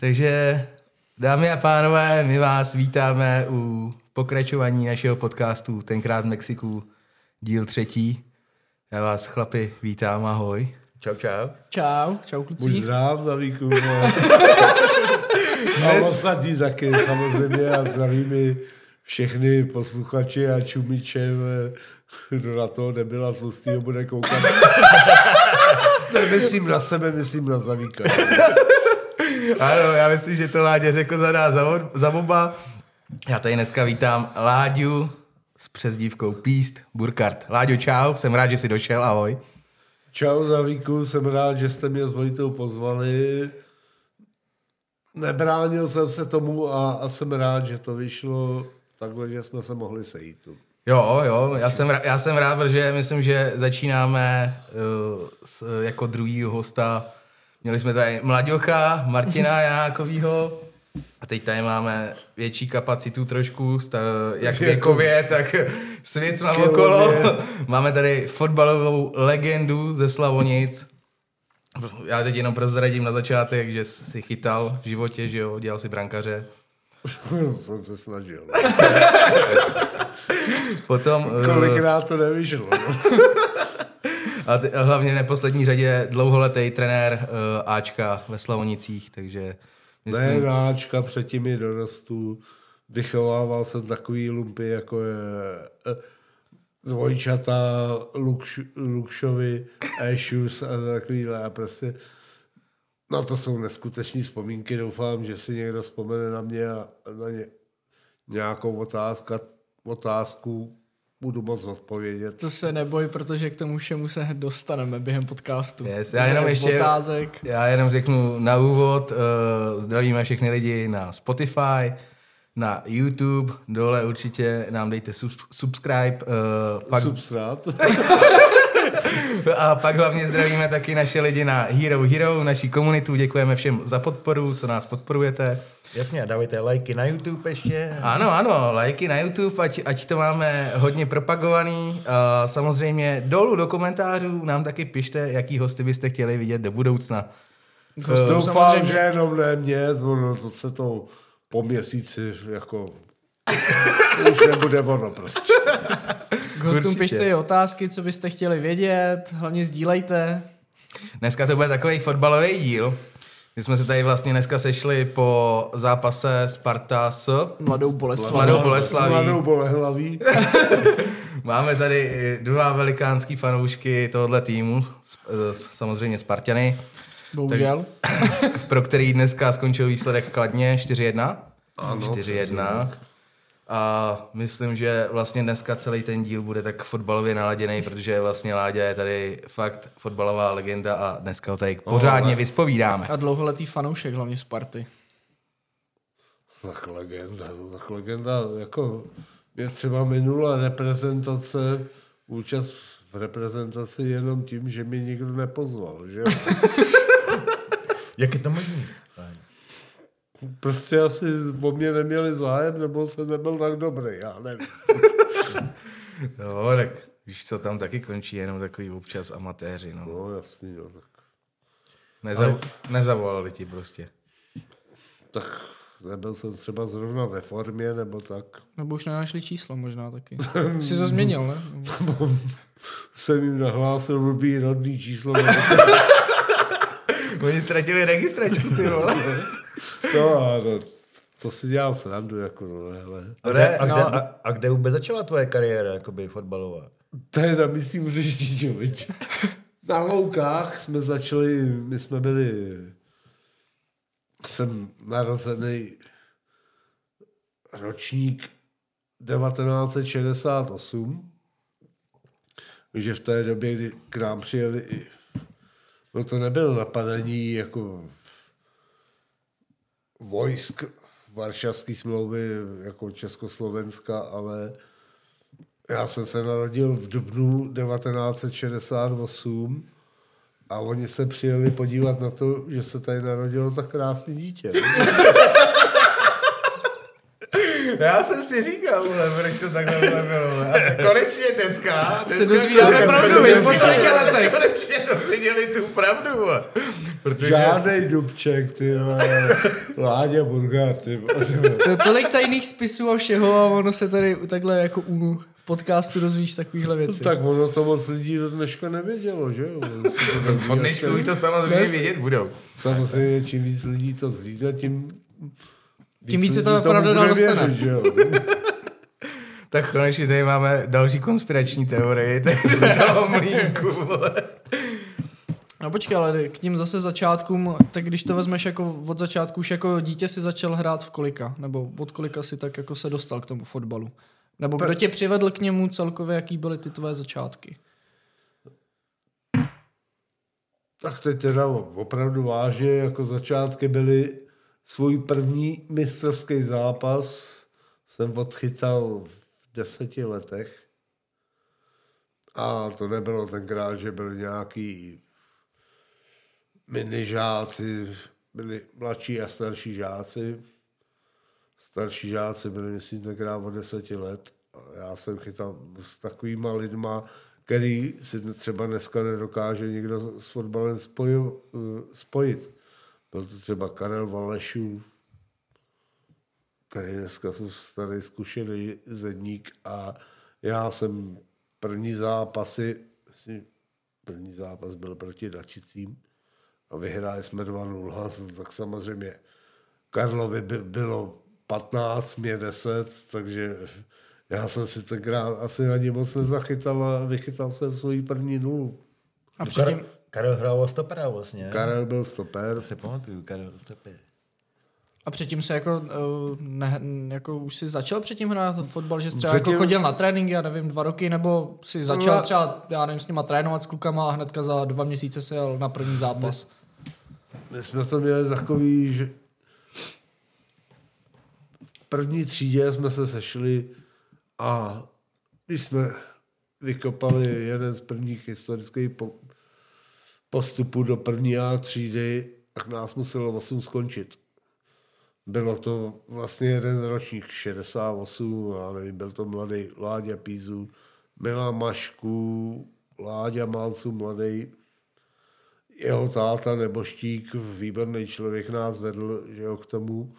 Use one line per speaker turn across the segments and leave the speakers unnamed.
Takže, dámy a pánové, my vás vítáme u pokračování našeho podcastu, tenkrát v Mexiku, díl třetí. Já vás, chlapi, vítám, ahoj.
Čau, čau.
Čau, čau
Buď
kluci.
zdrav, Zavíku. A ostatní taky samozřejmě a zdravíme všechny posluchače a čumiče, kdo na to nebyla tlustýho, bude koukat. Nemyslím na sebe, myslím na Zavíka.
Ano, já myslím, že to Ládě řekl za nás za, za oba. Já tady dneska vítám Láďu s přezdívkou Píst Burkart. Láďo, čau, jsem rád, že jsi došel, ahoj.
Čau Zavíku, jsem rád, že jste mě s Vojitou pozvali. Nebránil jsem se tomu a, a jsem rád, že to vyšlo takhle, že jsme se mohli sejít. tu.
Jo, jo, já jsem, já jsem rád, protože myslím, že začínáme uh, s, jako druhý hosta. Měli jsme tady Mlaďocha, Martina Janákovýho a teď tady máme větší kapacitu trošku, jak věkově, tak s věcma okolo. Máme tady fotbalovou legendu ze Slavonic. Já teď jenom prozradím na začátek, že si chytal v životě, že jo, dělal si brankaře.
jsem se snažil.
Potom... eh,
Kolikrát to nevyšlo. No.
A, t- a hlavně neposlední řadě dlouholetý trenér uh, Ačka ve Slavonicích, takže
Ne,
myslím,
náčka předtím je dorostu. Vychovával jsem takový lumpy, jako je eh, dvojčata, Lukš, Lukšovi, Ešus a takovýhle. A prostě no to jsou neskutečné vzpomínky. Doufám, že si někdo vzpomene na mě a na ně, nějakou otázka, otázku budu moc odpovědět.
To se neboj, protože k tomu všemu se dostaneme během podcastu.
Yes, já jenom ještě-
Otázek.
já jenom řeknu na úvod, uh, zdravíme všechny lidi na Spotify, na YouTube, dole určitě nám dejte sub- subscribe, uh, pak,
Substrát.
a pak hlavně zdravíme taky naše lidi na Hero Hero, naší komunitu, děkujeme všem za podporu, co nás podporujete.
Jasně, a dávejte lajky na YouTube ještě.
Ano, ano, lajky na YouTube, ať, ať to máme hodně propagovaný. A samozřejmě dolů do komentářů nám taky pište, jaký hosty byste chtěli vidět do budoucna.
K hostům
Doufám,
samozřejmě-
že jenom ne mě, ono to se to po měsíci jako už nebude ono prostě.
Hostům pište i otázky, co byste chtěli vědět, hlavně sdílejte.
Dneska to bude takový fotbalový díl. My jsme se tady vlastně dneska sešli po zápase Sparta s...
Mladou Boleslav.
Mladou Boleslaví.
mladou bolehlaví.
Máme tady dva velikánský fanoušky tohohle týmu, s- samozřejmě Spartany,
Bohužel.
pro který dneska skončil výsledek kladně 4-1.
Ano,
4-1. A myslím, že vlastně dneska celý ten díl bude tak fotbalově naladěný, protože vlastně Láďa je tady fakt fotbalová legenda a dneska ho tady pořádně vyspovídáme.
A dlouholetý fanoušek hlavně Sparty.
Tak legenda, no, tak legenda, jako mě třeba minulá reprezentace, účast v reprezentaci jenom tím, že mě nikdo nepozval, že?
Jak je to možné?
Prostě asi o mě neměli zájem, nebo jsem nebyl tak dobrý, já nevím.
No, tak víš co, tam taky končí jenom takový občas amatéři, no.
No jasný, no, tak,
Nezav- Nezavolali ti prostě.
tak nebyl jsem třeba zrovna ve formě, nebo tak.
Nebo už nenašli číslo možná taky. Jsi to změnil, ne?
Jsem jim nahlásil blbý rodný číslo.
Oni ztratili registračku, ty vole.
No a no, to si dělám srandu, jako no, hele.
A kde, a,
No,
kde,
a-
a, a kde vůbec začala tvoje kariéra, jakoby fotbalová?
To je na myslím Řeštičovič. Na Loukách jsme začali, my jsme byli, jsem narozený ročník 1968, že v té době, kdy k nám přijeli i, no to nebylo napadení jako vojsk Varšavské smlouvy jako Československa, ale já jsem se narodil v dubnu 1968 a oni se přijeli podívat na to, že se tady narodilo tak krásné dítě.
Já jsem si říkal, vole, proč to takhle bylo. A konečně dneska,
Se
dneska
dozvídáme
konečně-
pravdu, po tolika
se
letech.
Konečně dozvěděli tu pravdu. Protože
Žádnej Dubček, ty vole. Láďa Burgár, ty vole.
To je tolik tajných spisů a všeho a ono se tady takhle jako u podcastu dozvíš takovýhle věci.
Tak ono to moc lidí do dneška nevědělo, že jo?
od dneška už to samozřejmě
Dnes-
vědět budou.
Samozřejmě, čím víc lidí to zhlídne, tím...
Tím víc se dál
bude
dostane.
věřit, že jo?
Tak konečně tady máme další konspirační teorii toho mlínku, vole.
No počkej, ale k tím zase začátkům, tak když to vezmeš jako od začátku, už jako dítě si začal hrát v kolika? Nebo od kolika si tak jako se dostal k tomu fotbalu? Nebo kdo tě přivedl k němu celkově, jaký byly ty tvoje začátky?
Tak teď teda opravdu vážně, jako začátky byly svůj první mistrovský zápas jsem odchytal v deseti letech. A to nebylo tenkrát, že byli nějaký minižáci, byli mladší a starší žáci. Starší žáci byli, myslím, tenkrát o deseti let. A já jsem chytal s takovýma lidma, který si třeba dneska nedokáže někdo s fotbalem spoju, spojit. Byl to třeba Karel Valešů, který dneska jsou starý zkušený zedník a já jsem první zápasy, myslím, první zápas byl proti Dačicím a vyhráli jsme 2-0, tak samozřejmě Karlovi by bylo 15, mě 10, takže já jsem si tenkrát asi ani moc nezachytal a vychytal jsem svoji první nulu.
A předtím,
Karel hrál o stopera vlastně.
Karel byl stoper,
To si pamatuju, Karel o stoper.
a předtím se jako, uh, ne, jako už si začal předtím hrát fotbal, že jsi třeba
Předtím-
jako chodil na tréninky, já nevím, dva roky, nebo si začal
No.
třeba, já nevím, s nima trénovat s klukama a hnedka za dva měsíce se jel na první zápas.
My jsme to měli takový, že v první třídě jsme se sešli a když jsme vykopali jeden z prvních historických po, postupů do první A třídy, tak nás muselo 8 skončit. Bylo to vlastně jeden ročník 68, já nevím, byl to mladý Láďa Pízu, Milan Mašku, Láďa Malcu mladý, jeho táta Neboštík, výborný člověk, nás vedl že jo, k tomu.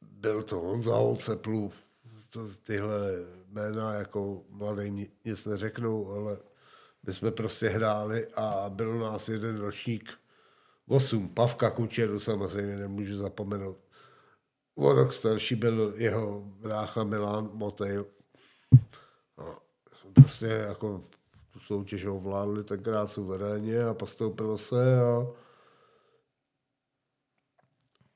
Byl to Honza Olceplu, to, tyhle jména jako mladý ni- nic neřeknou, ale my jsme prostě hráli a byl nás jeden ročník osm. Pavka Kučeru samozřejmě nemůžu zapomenout. O rok starší byl jeho brácha Milan Motejl. Jsme prostě jako tu soutěž ovládli tenkrát suverénně a postoupilo se a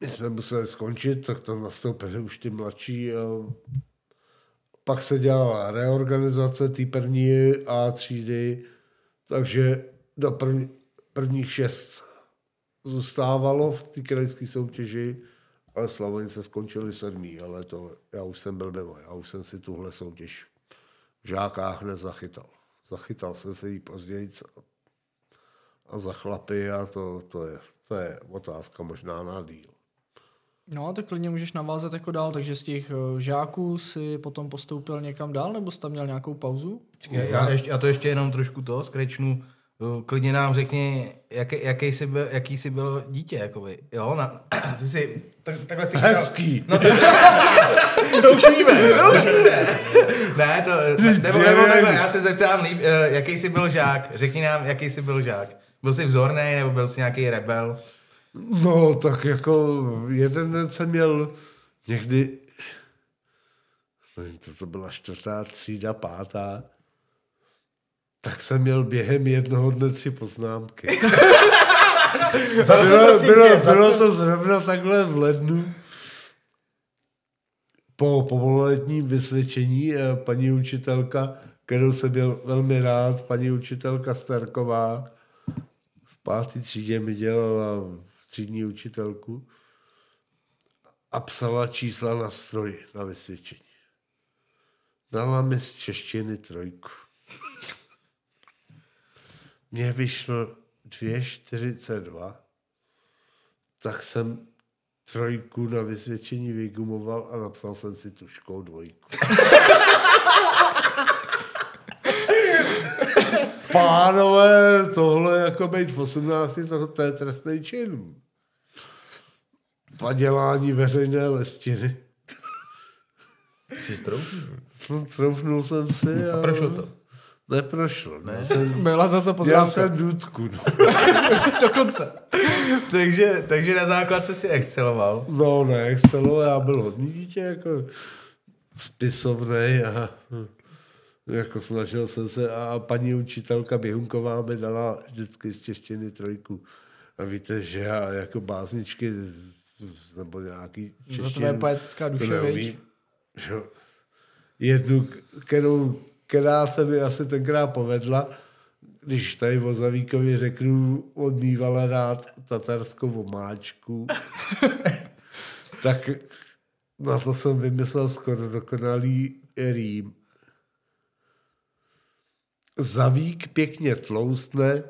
my jsme museli skončit, tak tam nastoupili už ty mladší a pak se dělala reorganizace té první A třídy, takže do první, prvních šest zůstávalo v té krajské soutěži, ale Slavonice skončili sedmý, ale to já už jsem byl mimo, já už jsem si tuhle soutěž v žákách nezachytal. Zachytal jsem se jí později a za chlapy a to, to, je, to je otázka možná na díl.
No, tak klidně můžeš navázat jako dál, takže z těch eh, žáků si potom postoupil někam dál, nebo jsi tam měl nějakou pauzu?
Počkej, já, ještě, já to ještě jenom trošku to skrečnu. Uh, Klidně nám řekni, jaký, jaký, jsi byl, jaký jsi byl dítě, jakoby. Jo, na, ty jsi, tak, takhle si
Hezký.
No to, už víme, to už víme. Ne, to, nebo, nebo takhle, já se zeptám líp, eh, jaký jsi byl žák. Řekni nám, jaký jsi byl žák. Byl jsi vzorný, nebo byl jsi nějaký rebel?
No, tak jako jeden den jsem měl někdy, nevím, to, to byla čtvrtá třída, pátá, tak jsem měl během jednoho dne tři poznámky. bylo, bylo, bylo to zrovna takhle v lednu. Po povoletním vysvědčení eh, paní učitelka, kterou jsem byl velmi rád, paní učitelka Starková, v páté třídě mi dělala třídní učitelku a psala čísla na stroji na vysvědčení. Dala mi z češtiny trojku. Mně vyšlo 2,42, tak jsem trojku na vysvědčení vygumoval a napsal jsem si tuškou dvojku. Pánové, tohle jako být v 18, to, to je trestný čin. Padělání veřejné listiny.
Jsi troufl?
No, Troufnul jsem si.
A prošlo to?
Neprošlo. Ne? Jsem,
Byla to to
já
poznámka.
jsem důdku. No.
Dokonce.
takže, takže na základce si exceloval.
no, ne, Excelu, já byl hodný dítě, jako spisovnej a jako snažil jsem se a paní učitelka Běhunková mi dala vždycky z češtiny trojku. A víte, že já jako básničky nebo nějaký
To tvoje poetická
to
duše,
neumím.
viď?
Že jo. Jednu, kterou, která se mi asi tenkrát povedla, když tady o Zavíkovi řeknu, odmývala rád tatarskou omáčku, tak na to jsem vymyslel skoro dokonalý rým. Zavík pěkně tloustne,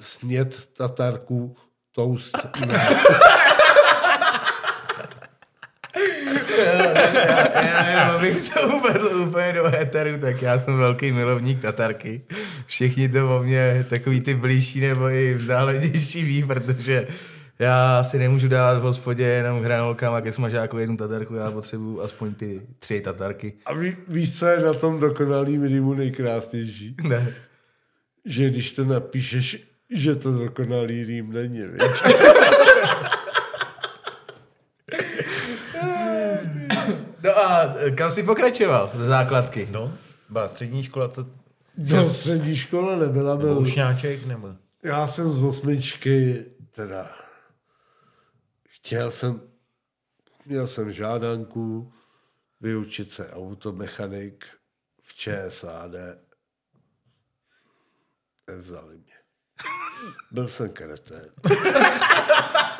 snět tatarku, toust
Já jenom abych to uvedl úplně do éteru, tak já jsem velký milovník Tatarky. Všichni to o mě takový ty blížší nebo i vzdálenější ví, protože já si nemůžu dát v hospodě jenom hranolkama ke smažáku jednu tatarku, já potřebuju aspoň ty tři tatarky.
A ví, víš, co je na tom dokonalým rýmu nejkrásnější?
Ne.
Že když to napíšeš, že to dokonalý rým není, víš?
No a kam jsi pokračoval ze základky?
No, byla střední škola, co?
No, střední škola nebyla,
Nebo
byl...
ušňáček, nebo?
Já jsem z osmičky, teda, chtěl jsem, měl jsem žádanku vyučit se automechanik v ČSAD. Nevzali mě. Byl jsem kretén.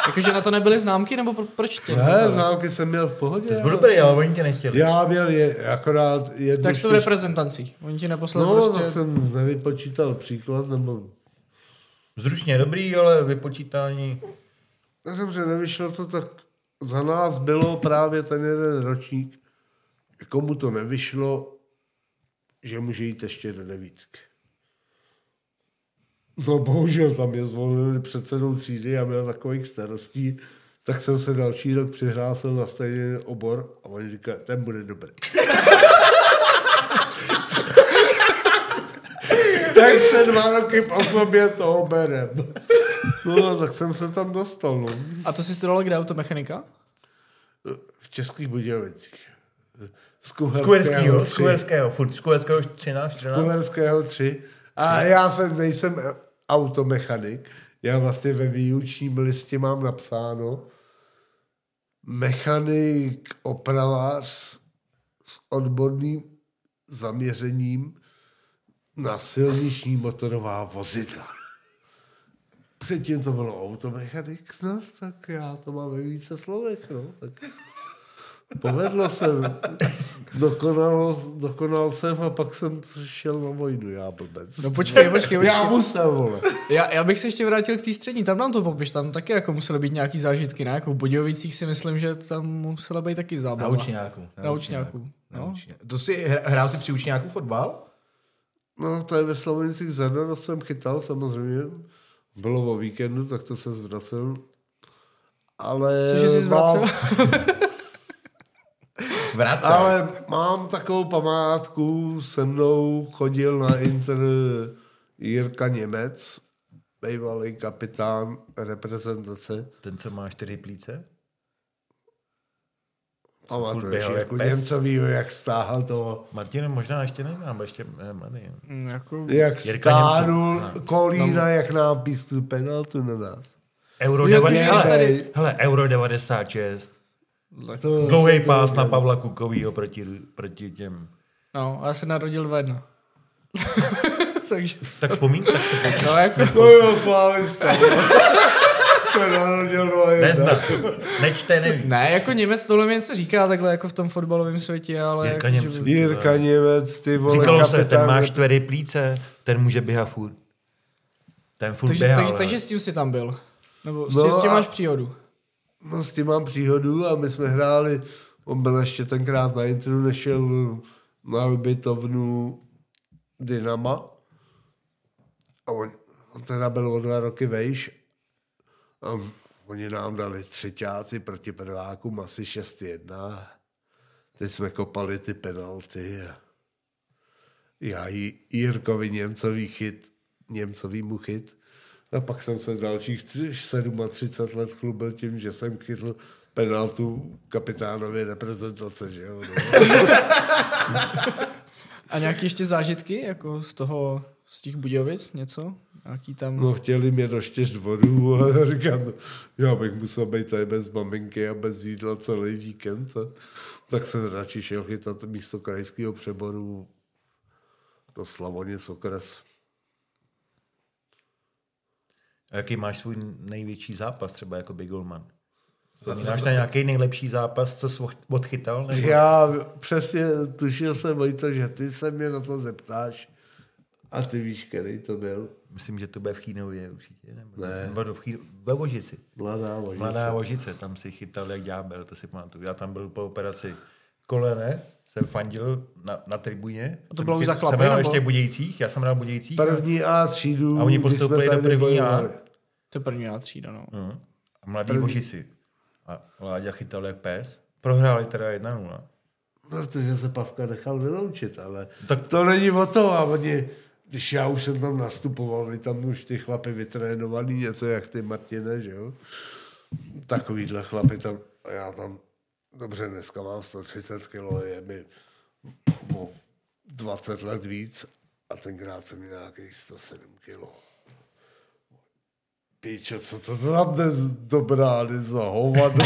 Jakože na to nebyly známky, nebo pro, proč tě?
Ne, známky jsem měl v pohodě.
Ty jsi
já-
byl dobrý, ale oni tě nechtěli.
Já měl je, akorát jednu
Tak s tou
čtyř-
reprezentací. Oni ti neposlali
No,
prostě...
tak jsem nevypočítal příklad, nebo...
Zručně dobrý, ale vypočítání.
No dobře, nevyšlo to, tak za nás bylo právě ten jeden ročník, komu to nevyšlo, že může jít ještě do devítky. No bohužel tam je zvolili předsedou třídy a měl takových starostí, tak jsem se další rok přihlásil na stejný obor a oni říkali, ten bude dobrý. tak se dva roky po sobě toho berem. No, tak jsem se tam dostal, no.
A to jsi studoval kde automechanika?
V Českých Budějovicích. Z
Z
Kuherského
z
3.
Kuherského, furt z Kuherského 13, 14.
Kuherského 3. A já jsem, nejsem automechanik. Já vlastně ve výučním listě mám napsáno mechanik, opravář s odborným zaměřením na silniční motorová vozidla. Předtím to bylo automechanik, no, tak já to mám ve více slovech, no, tak povedlo se, dokonal, dokonal jsem a pak jsem šel na vojnu, já blbec.
No počkej, počkej, počkej.
já musel, vole.
Já, já bych se ještě vrátil k té střední, tam nám to popiš, tam taky jako musely být nějaký zážitky, ne? Jako v Budějovicích si myslím, že tam musela být taky
Na
zábava.
učňáku.
Na učňáku,
Na
no.
učňáku. To si, hr- hrál si při učňáku fotbal?
No, to je ve Slovenicích zador jsem chytal, samozřejmě. Bylo o víkendu, tak to se zvracel. Ale
Cože jsi zvracel?
mám,
Vracel.
ale mám takovou památku, se mnou chodil na Inter Jirka Němec, bývalý kapitán reprezentace.
Ten, co má čtyři plíce?
Pamatuješ jako
pes.
Němcovýho, jak stáhl toho,
Martin možná ještě neznám, ještě mladý.
Mm, Jako...
jak
Jirka
stánul
Němcov.
kolína, jak nám pískl penaltu na nás.
Euro,
Jo,
90,
víš,
hele, hele, Euro 96.
To
Dlouhý
to-
pás na Pavla Kukovýho proti, proti těm.
No, a já se narodil v jedno. Takže,
Tak vzpomín, tak se pojď.
no jako...
No jo, slávista. se narodil
Nezná. Nečte, neví.
Ne, jako Němec tohle mi něco říká takhle jako v tom fotbalovém světě, ale...
Jirka
jako,
Němcov.
že...
Jirka Němec, ty vole,
Říkalo se,
kapitán.
ten má čtyři plíce, ten může běhat furt. Ten furt
Takže,
běhal.
takže,
ale-
takže s tím si tam byl. Nebo s,
No
tím, s tím máš příhodu.
No s tím mám příhodu a my jsme hráli, on byl ještě tenkrát na intru, nešel na ubytovnu Dynama a on, on teda byl o dva roky vejš a oni nám dali třetíáci proti prvákům asi 6-1. Teď jsme kopali ty penalty a já Jirkovi Němcový chyt, Němcovýmu chyt. A pak jsem se dalších tři- 37 let chlubil tím, že jsem chytl penaltu kapitánově reprezentace, že jo. No.
A nějaké ještě zážitky, jako z toho, z těch Budějovic, něco? Nějaký tam...
no chtěli mě do čtyř dvorů a říkám, no, já bych musel být tady bez maminky a bez jídla celý víkend. A, tak jsem radši šel chytat místo krajského přeboru do Slavonic okres.
A jaký máš svůj největší zápas, třeba jako Big Golman? Vzpomínáš na nějaký nejlepší zápas, co jsi odchytal? Nebo?
Já přesně tušil jsem, Vojto, že ty se mě na to zeptáš a ty víš, který to byl.
Myslím, že to bude v Chínově určitě. Nebo,
Ne.
nebo v Chý... ve Vožici.
Mladá Vožice.
Mladá Vožice, tam si chytal jak ďábel, to si pamatuju. Já tam byl po operaci kolene, jsem fandil na, na tribuně.
A to bylo už za
Jsem
chlapy,
hrál
nebo?
ještě v Budějcích, já jsem hrál v Budějcích.
První A třídu,
A oni postoupili do první A.
To je první A třída, no.
No. A mladý Vožici. A Láďa chytal jak pes. Prohráli teda 1-0.
Protože se Pavka nechal vyloučit, ale
Tak-
to není o to a oni, když já už jsem tam nastupoval, vy tam už ty chlapy vytrénovaný, něco jak ty Martine, že jo? Takovýhle chlapy tam, a já tam, dobře, dneska mám 130 kilo, je mi o 20 let víc a tenkrát jsem měl nějakých 107 kilo. Píče, co to tam dnes do brány za hovado?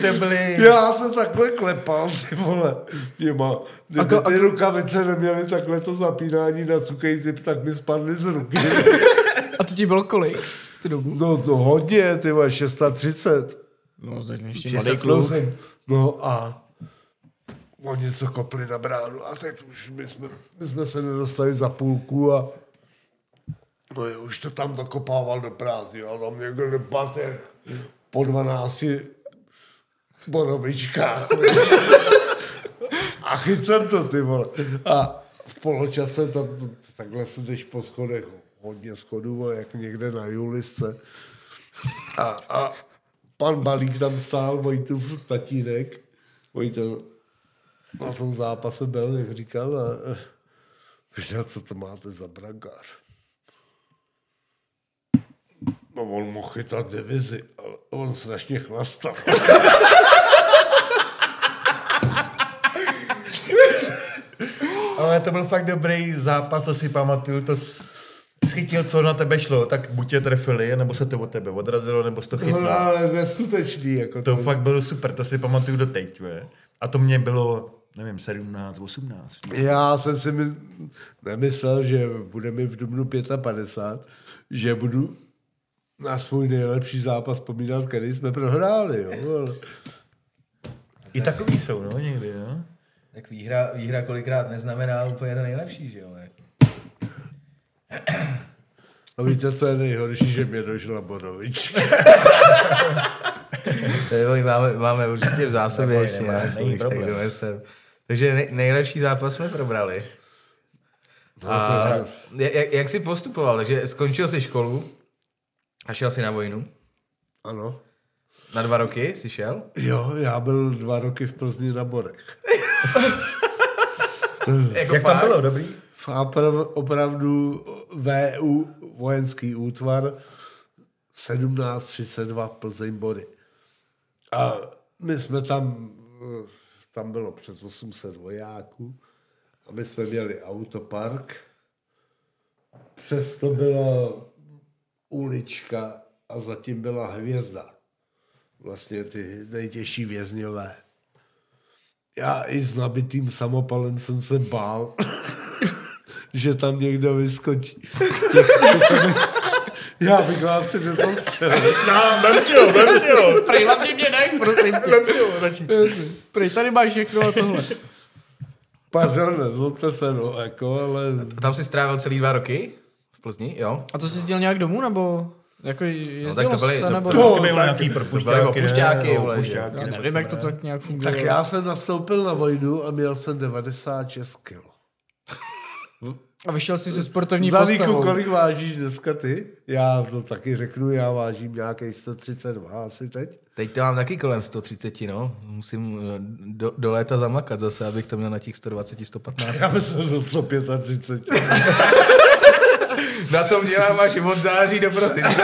To byli...
Já jsem takhle klepal, ty vole. Těma, kdyby
A a
ty
ko-
rukavice neměly takhle to zapínání na suchý zip, tak mi spadly z ruky.
A to ti bylo kolik? Tu dobu?
No, no hodně, ty vole, 630.
No, teď ještě
600
mladý kluk.
No a oni co kopli na bránu a teď už my jsme, my jsme se nedostali za půlku a no je, už to tam dokopával do prázdní a tam někdo patek po 12 borovičkách. a chyt jsem to, ty vole. A v poločase tam, takhle se jdeš po schodech, hodně schodů, jak někde na Julisce. A, a pan Balík tam stál, Vojtův tatínek. Vojto na tom zápase byl, jak říkal. A, říkal, co to máte za brankář? No on mohl chytat divizi, ale on strašně chlastal.
Ale to byl fakt dobrý zápas, to si pamatuju, to s- schytil, co na tebe šlo, tak buď tě trefili, nebo se to od tebe odrazilo, nebo jsi to
To
chytl.
bylo ale neskutečný. Jako
To fakt bylo super, to si pamatuju do teď. Ve. A to mě bylo, nevím, 17, 18.
Já jsem si my, nemyslel, že bude mi v Dubnu 55, že budu na svůj nejlepší zápas vzpomínat, který jsme prohráli. Jo? Ale
I takový jsou, no, někdy, no.
Tak výhra, výhra kolikrát neznamená úplně to nejlepší, že jo? Jako.
A víte, co je nejhorší, že mě došla Borovič.
Tady máme, máme určitě v zásobě ještě když tak
problém.
donesem. Takže nej, nejlepší zápas jsme probrali. A jak, jak jsi postupoval? Takže skončil jsi školu a šel jsi na vojnu?
Ano.
Na dva roky jsi šel?
Jo, já byl dva roky v Plzni na Borech.
Jako
Jak tam
fakt?
bylo, dobrý?
Oprav- opravdu VU, vojenský útvar, 1732 Plzeň Bory. A my jsme tam, tam bylo přes 800 vojáků a my jsme měli autopark. Přesto byla ulička a zatím byla hvězda. Vlastně ty nejtěžší vězňové. Já i s nabitým samopalem jsem se bál, že tam někdo vyskočí. Já bych vás si nezastřelil.
No, vem si ho, vem si ho.
Prej, hlavně mě nech, prosím tě.
Vem si ho, radši.
Prej, tady máš všechno a tohle.
Pardon, nezlobte se, no, jako, ale
A tam jsi strávil celý dva roky v Plzni, jo?
A to jsi dělal nějak domů, nebo Jako
No, tak to byly-
se,
to-
nebo...
To,
To
to byly nějaký propušťáky,
opušťáky,
ne?
Já
nebo
nevím, jak to
ne?
tak nějak fungovalo.
Tak já jsem nastoupil na vojnu a měl jsem 96 kg.
A vyšel jsi se sportovní
Za
postavou.
kolik vážíš dneska ty? Já to taky řeknu, já vážím nějaký 132 asi teď.
Teď to mám taky kolem 130, no. Musím eh, do, do léta zamakat zase, abych to měl na těch 120, 115.
Já myslím, že 135.
Na tom dělám až od září do prosince.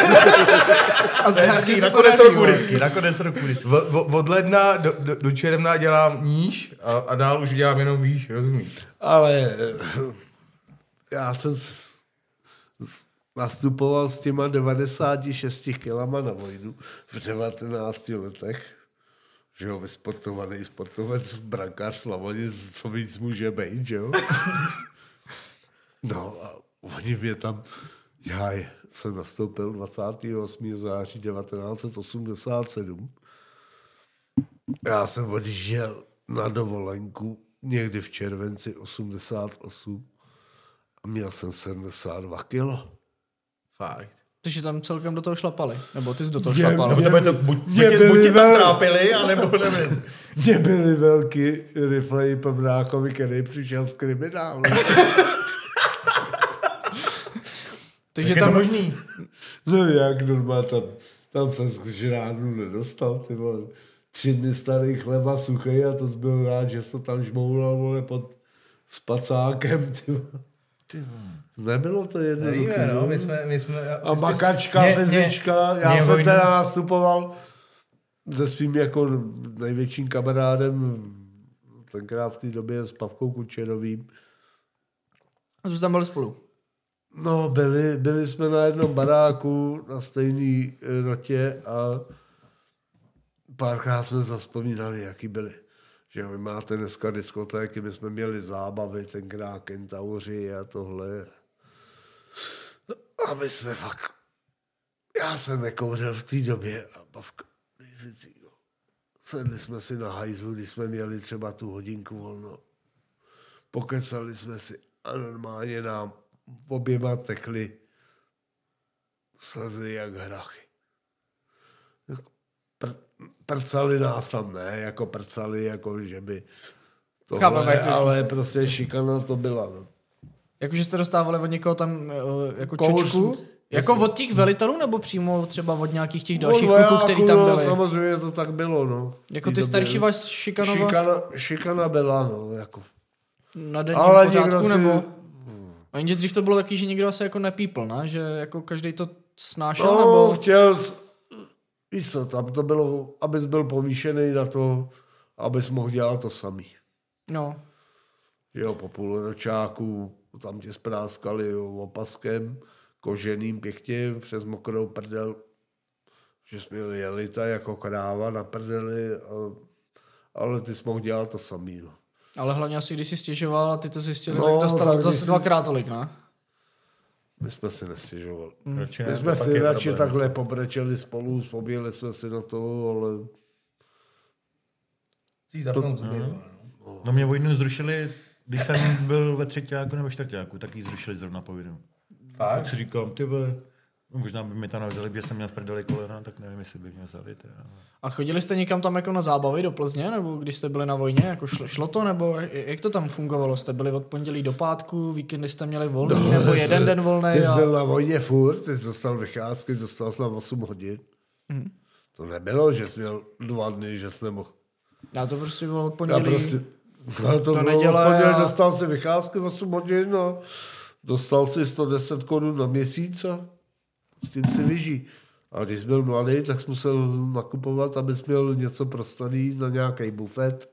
A září se to
Nakonec
daří,
roku vždycky, nakonec roku vždycky.
V, od ledna do, do, do června dělám níž a, a dál už dělám jenom výš, rozumíš?
Ale eh, já jsem s, s, nastupoval s těma 96 kilama na vojnu v 19 letech. Že jo, vysportovaný sportovec, brankář Slavonic, co víc může být, že jo? No a oni mě tam, já jsem nastoupil 28. září 1987. Já jsem odjížděl na dovolenku někdy v červenci 88 a měl jsem 72 kilo.
Fakt.
Takže tam celkem do toho šlapali. Nebo ty jsi do toho
Mě-
šlapal.
Nebo to buď,
Mě
buď, tě-
byli
buď tě tam trápili, anebo nevím.
Mě byly velký rifle i Pemnákovi, který přišel z kriminálu.
Takže
Jak je to
tam,
možný?
No jak normálně tam, tam jsem z žrádnu nedostal, ty vole. Tři dny starý chleba suchý a to jsi byl rád, že jsi to tam žmoulal, vole, pod spacákem, ty vole. Nebylo to jednoduché.
Nevíme, no,
no.
my jsme, my jsme...
A makačka,
Mě-
fyzička,
mě-
já
mě
jsem
vojnu-
teda nastupoval se svým jako největším kamarádem tenkrát v té době s Pavkou Kučerovým.
a jsi tam byli spolu.
No, byli, byli jsme na jednom baráku na stejné rotě a párkrát jsme zaspomínali, jaký byli. Že vy máte dneska diskotéky, my jsme měli zábavy, tenkrát kentauři a tohle. No, a my jsme fakt... Já jsem nekouřil v té době a bavka nejsicího. Sedli jsme si na hajzlu, když jsme měli třeba tu hodinku volno. Pokecali jsme si a normálně nám oběma tekly slzy jak hrachy. Pr- prcali nás tam, ne, jako prcali, jako že by tohle,
Chápeme,
ale prostě šikana to byla. No.
Jakože jste dostávali od někoho tam eh, jako
Kouř-
čočku? Jako od těch velitelů, nebo přímo třeba od nějakých těch dalších kluků, který tam
no,
byli?
Samozřejmě to tak bylo, no.
Jako ty starší
době.
vás šikanovat
Šikana, šikana byla, no, jako.
na denním
Ale
pořádku,
někdo si-
nebo... A jenže dřív to bylo taky, že nikdo asi jako nepípl, ne? Že jako každý to snášel,
No,
nebo...
chtěl, víš co, tam to bylo, abys byl povýšený na to, abys mohl dělat to samý.
No,
jo, po půlročáku tam tě spráskali jo, opaskem, koženým pěkně přes mokrou prdel, že jsme měli jelita jako kráva na prdeli, a, ale ty jsi mohl dělat to samý. No.
ale hlavně asi když si stěžoval a ty to zjistili,
No,
tak dostal
tak
zase
jsi-
dvakrát tolik, ne?
My jsme si nestěžovali.
Ne,
My
to
jsme
pak
si radši
problém.
takhle pobrečeli spolu, vzpomněli jsme si na to, ale
Chceš zapnout zuby,
No mě vojnu zrušili, když jsem byl ve třetíku nebo čtvrtíku, tak ji zrušili zrovna po videu. Tak
Fakt?
si říkám, ty vole, no, možná by mi tam nevzali, protože jsem měl v prdeli kolena, tak nevím, jestli by mě vzali. Teda.
A chodili jste někam tam jako na zábavy do Plzně, nebo když jste byli na vojně, jako šlo, šlo to, nebo jak to tam fungovalo? Jste byli od pondělí do pátku, víkendy jste měli volný, no, nebo jeden den volný?
Ty jsi
A...
byl na vojně furt, ty jsi dostal vycházky, dostal jsi na 8 hodin.
Mhm.
To nebylo, že jsi měl dva dny, že jsi nemohl.
Já to prostě bylo od
Já
pondělí.
prostě, no, to
do
bylo,
neděle
neděle
a-
dostal si vycházky 8 hodin a dostal si 110 korun na měsíc a s tím si vyží. A když byl mladý, tak jsi musel nakupovat, abys měl něco prostaný na nějaký bufet.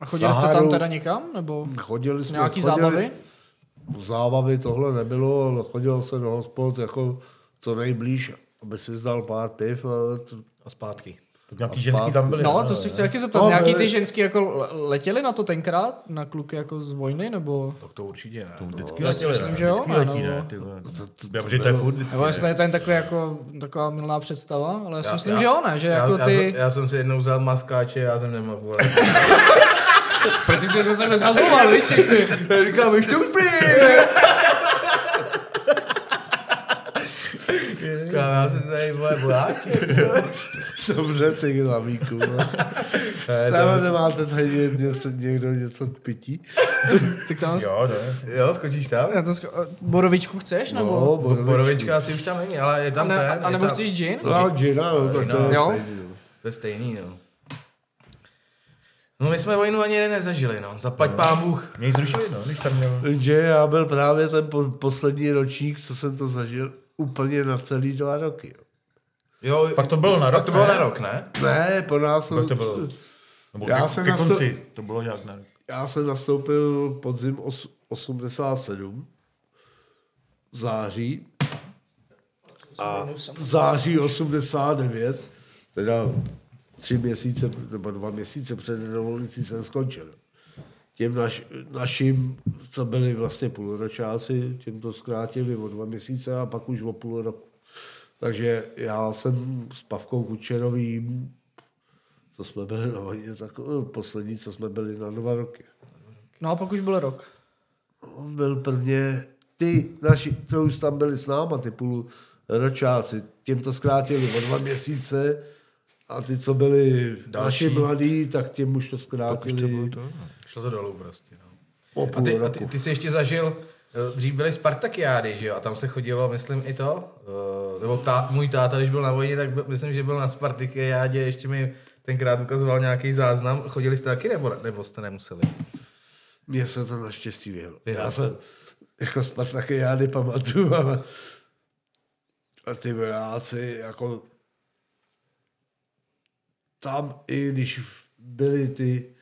A chodili jste tam
Saharu.
teda někam, nebo
Chodili jsme,
nějaký
chodili,
zábavy?
Zábavy tohle nebylo, ale chodil se do hospod jako co nejblíž, aby si zdal pár piv. A to,
A zpátky. Tak nějaký
A
ženský tam byly.
No, to si chci taky zeptat.
No,
Nějaký ty ženský jako le- letěli na to tenkrát? Na kluky jako z vojny, nebo...
Tak to určitě ne.
To vždycky
Já si
letěli,
myslím, že jo,
Vždycky letí,
no.
ne, ty. Já, protože to je furt vždycky.
Nebo
ne?
jestli je to jen jako, taková milná představa, ale já si myslím,
já-
že jo, ne? Že
já,
jako ty...
jsem, já, jsem si jednou vzal maskáče, já jsem nemohl.
Protože jsi se sem nezhazoval, víš, všechny.
Já říkám, už to úplně. vole, bojáček.
Dobře, ty hlavíku. no. Tam nemáte tady něco, někdo něco k pití?
Chci k tam...
Jo, ne.
Jo, skočíš tam?
Já to zko... Borovičku chceš, nebo?
No, borovičku.
Borovička asi už tam není, ale je
a,
tam
ne,
ten.
a nebo
tam,
chceš gin?
No, Gina, no, tak to je
Jo.
stejný, no.
To je stejný, no. No my jsme vojnu ani nezažili, no. Zaplať pán Bůh.
Mě ji zrušili, no, když jsem měl...
Že já byl právě ten po, poslední ročník, co jsem to zažil úplně na celý dva roky. Jo.
Jo,
Pak to bylo na rok,
to bylo
ne?
na rok, ne?
Ne, po nás...
Pak to bylo. Nebo
Já
ke,
jsem
ke konci, to bylo nějak na rok.
Já jsem nastoupil podzim os, 87 v září a září 89, teda tři měsíce nebo dva měsíce před revolucí jsem skončil. Těm naš, našim, co byli vlastně půlročáci, těm to zkrátili o dva měsíce a pak už o půl roku. Takže já jsem s Pavkou Kučerovým, co jsme byli na vojně, tak eh, poslední, co jsme byli na dva roky.
No a pak už byl rok.
On byl prvně, ty naši, co už tam byli s náma, ty půlročáci, těm to zkrátili o dva měsíce a ty, co byli
Další.
naši mladí, tak těm už to zkrátili
Šlo to dolů prostě, no.
o
A ty, a ty, ty jsi ještě zažil, eh, dřív byly Spartakiády, že jo? A tam se chodilo, myslím, i to. eh, Nebo tá, můj táta, když byl na vojně, tak byl, myslím, že byl na Spartakiádě, ještě mi tenkrát ukazoval nějaký záznam. Chodili jste taky, nebo, nebo jste nemuseli?
Mně se to naštěstí vyhlo. Já jsem jako Spartaky já nepamatuju, ale a ty vojáci jako tam i když byli ty,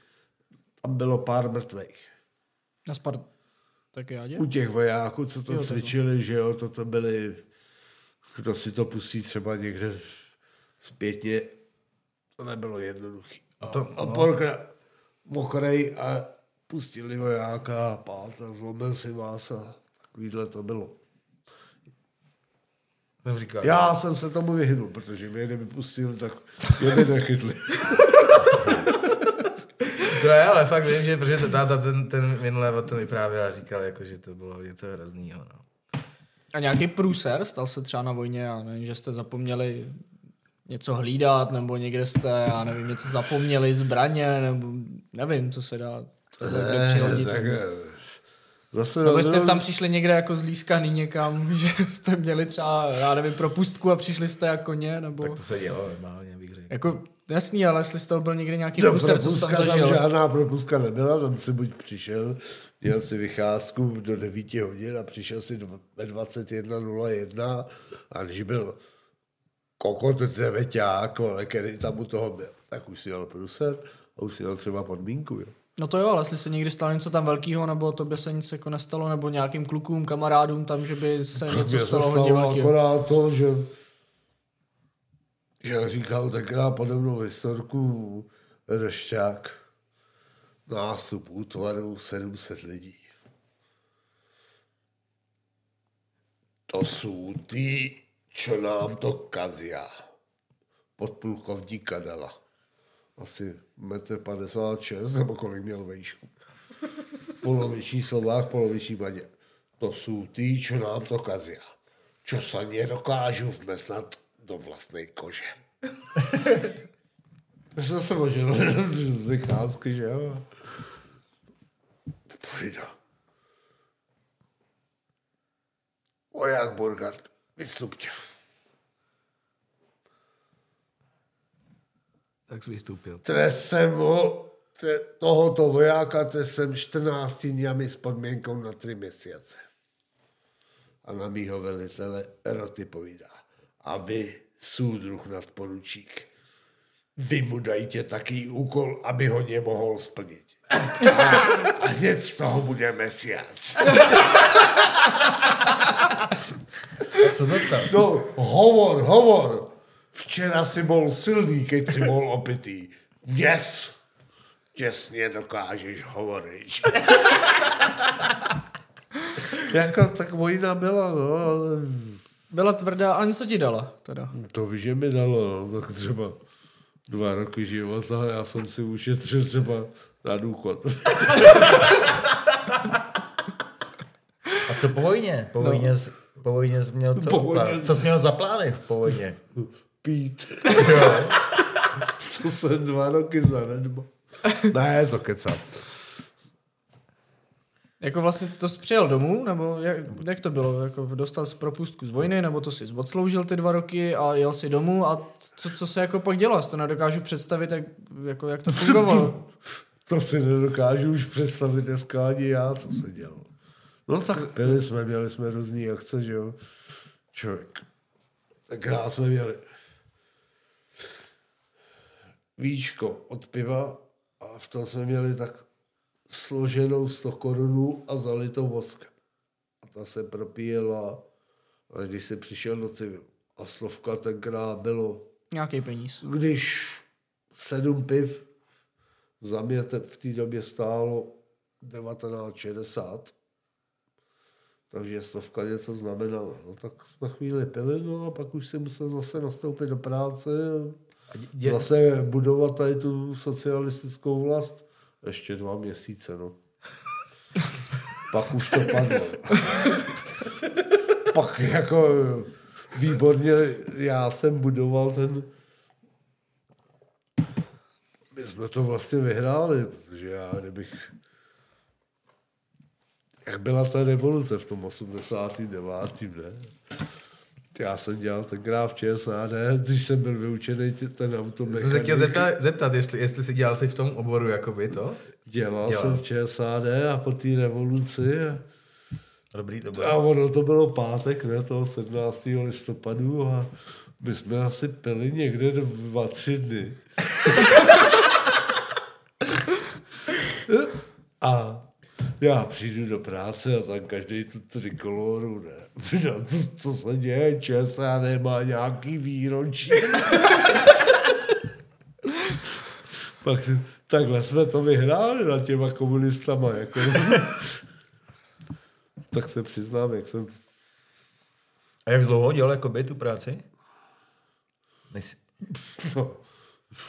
tam bylo pár mrtvých.
Na Spart... Tak já
U těch vojáků, co to
Jo,
cvičili, že jo, to, to byli, kdo si to pustí třeba někde zpětně, to nebylo jednoduché. A,
to-
to, a
no.
porka mokrej a pustili vojáka a pát a zlomil si vás a takovýhle to bylo.
Říkal.
Já jsem se tomu vyhnul, protože mě kdyby pustili, tak mě by nechytli.
To je, ale fakt vím, že protože ten táta ten, ten minule o tom vyprávěl a říkal, jako, že to bylo něco hroznýho. No.
A nějaký průser stal se třeba na vojně, já nevím, že jste zapomněli něco hlídat, nebo někde jste, já nevím, něco zapomněli, zbraně, nebo nevím, co se dá takhle přihodit.
tak, eh, zase
Nebo jste tam přišli někde jako zlískaný někam, že jste měli třeba, já nevím, propustku a přišli jste jako ně, nebo...
Tak to se dělo normálně, bych řekl.
Jako, jasný, ale jestli z toho byl někde nějaký
To
průser, co tam zažil.
žádná propuska nebyla, tam si buď přišel, měl si vycházku do 9 hodin a přišel si ve 21.01 a když byl kokot vole, který tam u toho byl, tak už si jel pruser a už si jel třeba podmínku, jo.
No to jo, ale jestli se někdy stalo něco tam velkého, nebo to by se nic jako nestalo, nebo nějakým klukům, kamarádům tam, že by se něco
Mně se
stalo hodně
stalo
velkého.
akorát to, že jak říkal tenkrát podobnou historku Rešťák, nástup útvaru 700 lidí. To jsou ty, čo nám to kazia. Podplukovník Kadala. Asi 1,56 m, nebo kolik měl vejšku. Poloviční Slovák, poloviční Maďar. To jsou ty, čo nám to kazia. Čo sa nedokážu vmesnat do vlastnej kože. Já jsem se možil z vycházky, že jo. Povídá. Voják Burgard, vystupte.
Tak jsi vystoupil.
Tresem ho, te, tohoto vojáka tresem 14 dňami s podmínkou na 3 měsíce. A na mýho velitele Roty povídá. A vy, súdruh nadporučík, vy mu dajte taký úkol, aby ho nemohol splnit. A, a hned z toho bude mesiac.
Co to stalo?
No, hovor, hovor. Včera si bol silný, keď si bol opitý. Dnes těsně dokážeš hovorit. Jaká tak vojna byla, no, ale
Byla tvrdá, ale něco ti dala teda.
to víš, že mi dalo, no, tak třeba dva roky života, já jsem si ušetřil třeba na důchod.
A co po vojně? Po vojně, no. V povodně jsi měl co?
Povodně-
plán? Co jsi měl za plány v povodně?
Pít. Co jsem dva roky zanedbal. Ne, to kecám.
Jako vlastně to jsi přijel domů, nebo jak, jak to bylo? Jako dostal jsi propustku z vojny, nebo to jsi odsloužil ty dva roky a jel si domů a co, co se jako pak dělo? Já to nedokážu představit, jak, jako, jak to fungovalo.
To si nedokážu už představit dneska ani já, co se dělo. No tak pili jsme, měli jsme různý akce, že jo. Člověk. Tak rád jsme měli víčko od piva a v tom jsme měli tak složenou 100 korunů a zalitou voskem. A ta se propíjela, a když se přišel do civilu. A slovka tenkrát bylo
Nějaký peníz.
když sedm piv za mě v té době stálo 1960, takže stovka něco znamenala. No, tak jsme chvíli pili, no a pak už si musel zase nastoupit do práce,
dě-
zase budovat tady tu socialistickou vlast. Ještě dva měsíce, no. pak už to padlo. pak jako výborně já jsem budoval ten my jsme to vlastně vyhráli, protože já kdybych jak byla ta revoluce v tom 89. ne? Já jsem dělal tenkrát v ČSAD, když jsem byl vyučený ten
Jsem
automechanik.
se chtěl zeptat, zeptat jestli, jestli jsi dělal si v tom oboru jakoby to?
Dělal,
Dělal.
jsem v ČSAD a po té revoluci a,
Dobrý to
a
bylo.
ono to bylo pátek, ne, toho 17. listopadu a my jsme asi pili někde dva, tři dny. a já přijdu do práce a tam každý tu trikoloru, ne. No, co, co se děje, ČSA nemá nějaký výročí. Pak takhle jsme to vyhráli na těma komunistama. Jako. tak se přiznám, jak jsem...
A jak dlouho dělal jakoby tu práci? Než...
No,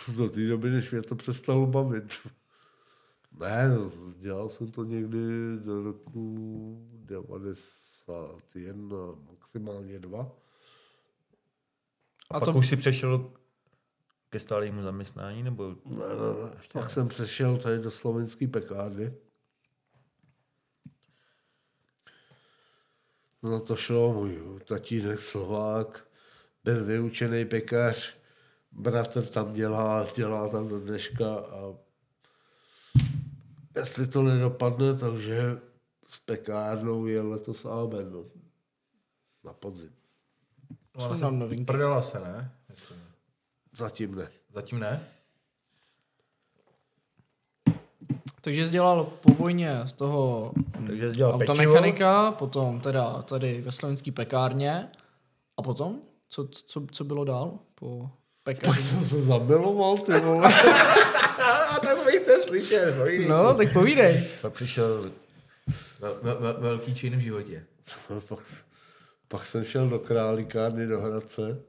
do té doby, než mě to přestalo bavit. Ne, dělal jsem to někdy do roku 91, maximálně dva.
A,
A
pak
to-
už si přešel ke stálému zaměstnání, nebo
Ne, ne, ne. Pak jsem přešel tady do slovenské pekárny. No to šlo, můj tatínek Slovák, byl vyučený pekař, bratr tam dělá, dělá tam do dneška a jestli to nedopadne, takže s pekárnou je letos Amen, no. Na podzim.
Jsou nám novinky.
Prodala se, ne? Myslím.
Zatím ne.
Zatím ne?
Takže jsi dělal po vojně z toho
Takže jsi dělal
automechanika, potom teda tady ve slovenský pekárně a potom? Co, co, co bylo dál po
Pak
pekárně?
jsem se zamiloval, ty vole.
Tak bych chcem slyšet,
No, tak povídej.
Pak přišel
Vel, vel, vel, velký čin v životě.
No, pak, pak jsem šel do králíkárny do Hradce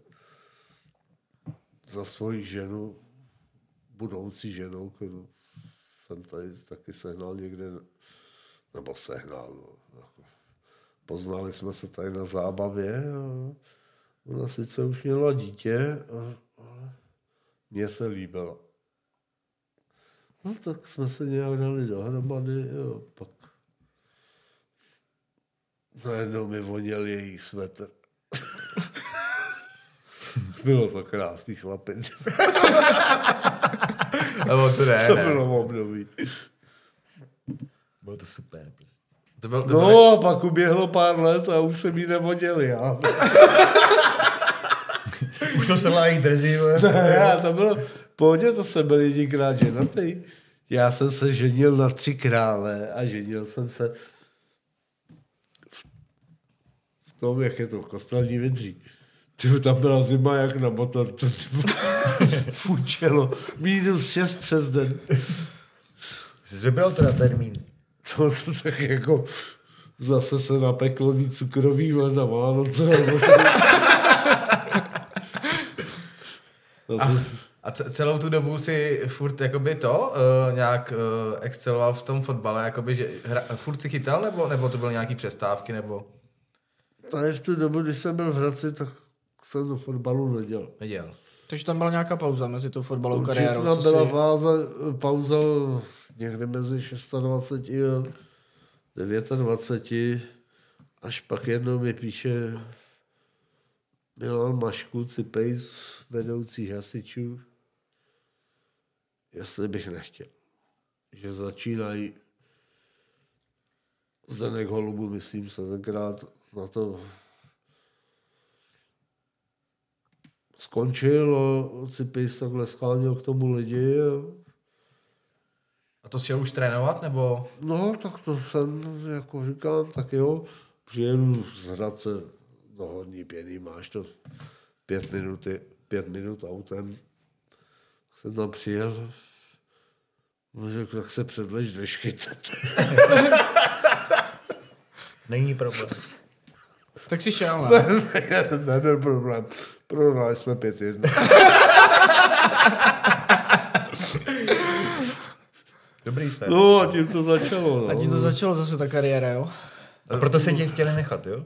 za svoji ženu, budoucí ženu, kterou jsem tady taky sehnal někde, nebo sehnal, no. jako Poznali jsme se tady na zábavě a ona sice už měla dítě, a- ale mně se líbila. No tak jsme se nějak dali dohromady a pak Najednou mi voněl její svetr. bylo to krásný chlapec.
Nebo to ne,
to
ne.
bylo období.
Bylo to super. Prostě.
To byl, to byl,
No a pak uběhlo pár let a už se mi nevoněl já.
Už to se mají drzí,
já to bylo, pohodě to jsem byl jedinkrát ženatý. Já jsem se ženil na tři krále a ženil jsem se v, v tom, jak je to, v kostelní vidří. Ty tam byla zima jak na motorce. Fučelo. Minus šest přes den.
Jsi vybral teda termín.
To, to tak jako zase se napeklo víc cukrový na Vánoce. Zase, zase,
a ce- celou tu dobu si furt jakoby to uh, nějak uh, exceloval v tom fotbale, jakoby, že hra, furt si chytal, nebo, nebo to byly nějaký přestávky, nebo...
tady v tu dobu, když jsem byl v Hradci, tak jsem do fotbalu nedělal.
Viděl.
Takže tam byla nějaká pauza mezi tou fotbalovou
Určitě
kariérou.
tam
co
byla
si-
pauza, pauza někde mezi 26 a 29, až pak jednou mi píše Milan Mašku, Cipejs, vedoucí hasičů, jestli bych nechtěl. Že začínají Zdenek Holubu, myslím se, tenkrát na to skončil a Cipejs takhle scháněl k tomu lidi a
A to si už trénovat, nebo?
No, tak to jsem, jako říkám, tak jo, přijedu z Hradce do Horní pěny, máš to pět minut, pět minut autem. Jsem tam přijel, no, řekl, tak se předlež veškytat.
Není problém.
Tak si šel, ne?
Nebyl problém. Prohráli jsme pět jedna.
Dobrý jste.
No a tím to začalo. No.
A tím to začalo zase ta kariéra, jo?
A proto se tě chtěli nechat, jo?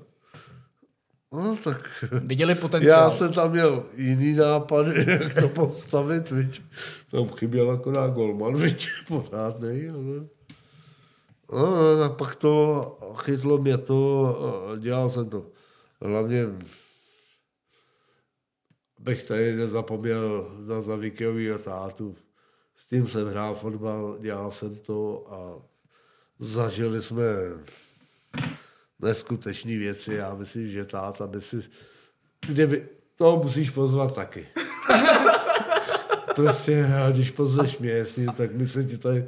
No, tak
Viděli potenciál.
já jsem tam měl jiný nápad, jak to postavit, viď. Tam chyběl akorát golman, viď, pořádnej, ale... No, a pak to chytlo mě to a dělal jsem to. Hlavně bych tady nezapomněl na Zavikovýho tátu. S tím jsem hrál fotbal, dělal jsem to a zažili jsme neskutečné věci. Já myslím, že táta by si... Kdyby, to musíš pozvat taky. prostě, a když pozveš mě, jasně, tak my se ti tady...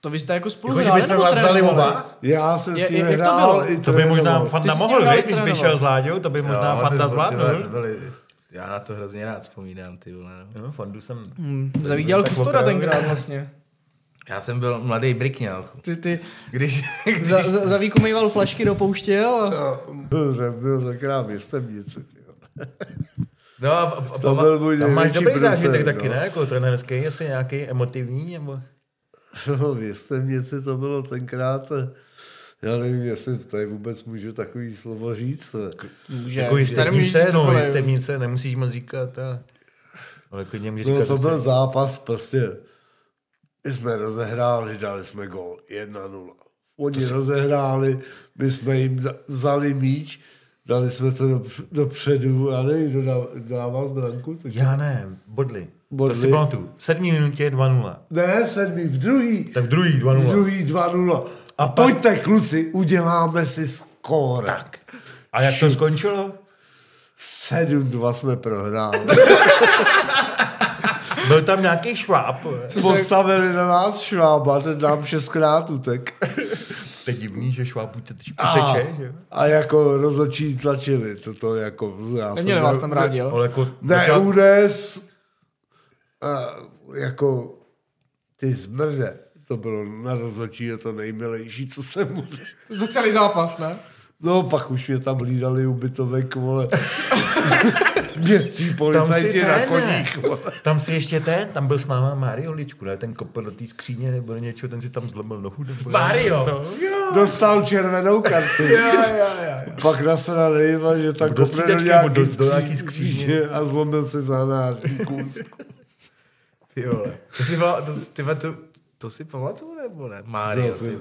To vy jste jako spolu
Jako, že
hráli,
bychom
nebo
vás dali
trénovali?
oba?
Já jsem
Je-
s ním
to
hrál
bylo?
i
To by možná. Fanda mohl, viď, když by šel s Láďou, to by možná
Jo,
Fanda no?
to byly- Já na to hrozně rád vzpomínám, ty vole. No.
Jo, Fandu jsem...
Hmm, zavíděl Kustora tenkrát vlastně.
Já jsem byl mladý brikňal.
Ty, ty
Když, když
za, za, za víku mýval flašky do pouštěl a...
Byl, že byl tenkrát v jo.
No a, a, a,
To byl můj
Tam máš dobrý
průser,
zážitek taky,
no.
ne? Jako trenérský, asi nějaký emotivní, nebo...
No, v Jestemnici to bylo tenkrát, já nevím, jestli tady vůbec můžu takový slovo říct.
Může,
Jako
můžeš
jistebnice,
říct
no,
cokoliv.
jistebnice, nemusíš moc říkat, ale... Ale klidně mi říkat,
No, to byl zápas, prostě. My jsme rozehráli, dali jsme gól 1-0. Oni rozehráli, my jsme jim vzali míč, dali jsme to do, dopředu, a nevím, kdo dá- dával branku. Tak...
Já ne, bodli.
Bodli.
To si pamatuju. V sedmý minutě 2-0.
Ne, sedmý, v druhý.
Tak v druhý
V
2-0.
druhý 2-0. A pojďte, kluci, uděláme si skóre. Tak.
A jak to skončilo?
7-2 jsme prohráli.
Byl tam nějaký šváb.
Postavili na nás švába, ten nám šestkrát utek.
To je divný, že šváb uteče,
A,
že?
a jako rozhodčí tlačili, toto jako... Já
Neměli
jsem
vás
ne-
tam rádi, jo?
Ale jako...
Ne,
začal-
UDS, a jako ty zmrde, to bylo na rozhodčí to nejmilejší, co jsem mu
Za celý zápas, ne?
No, pak už mě tam hlídali ubytovek, vole. Městský policajti na koních.
Tam si ještě ten, tam byl s náma Mario Ličku, ne? Ten kopl do té skříně nebo něčeho, ten si tam zlobil nohu. Nebo
Mario.
No, jo.
Dostal červenou kartu. Pak nasrali, že tak
Do
kopne do nějaký,
do- do nějaký
skří-
skříně.
a zlomil se zanářní kus.
Ty vole. To si, to, ty, vole, to, to si pamatuju, nebo ne? Mario.
Zase.
ty-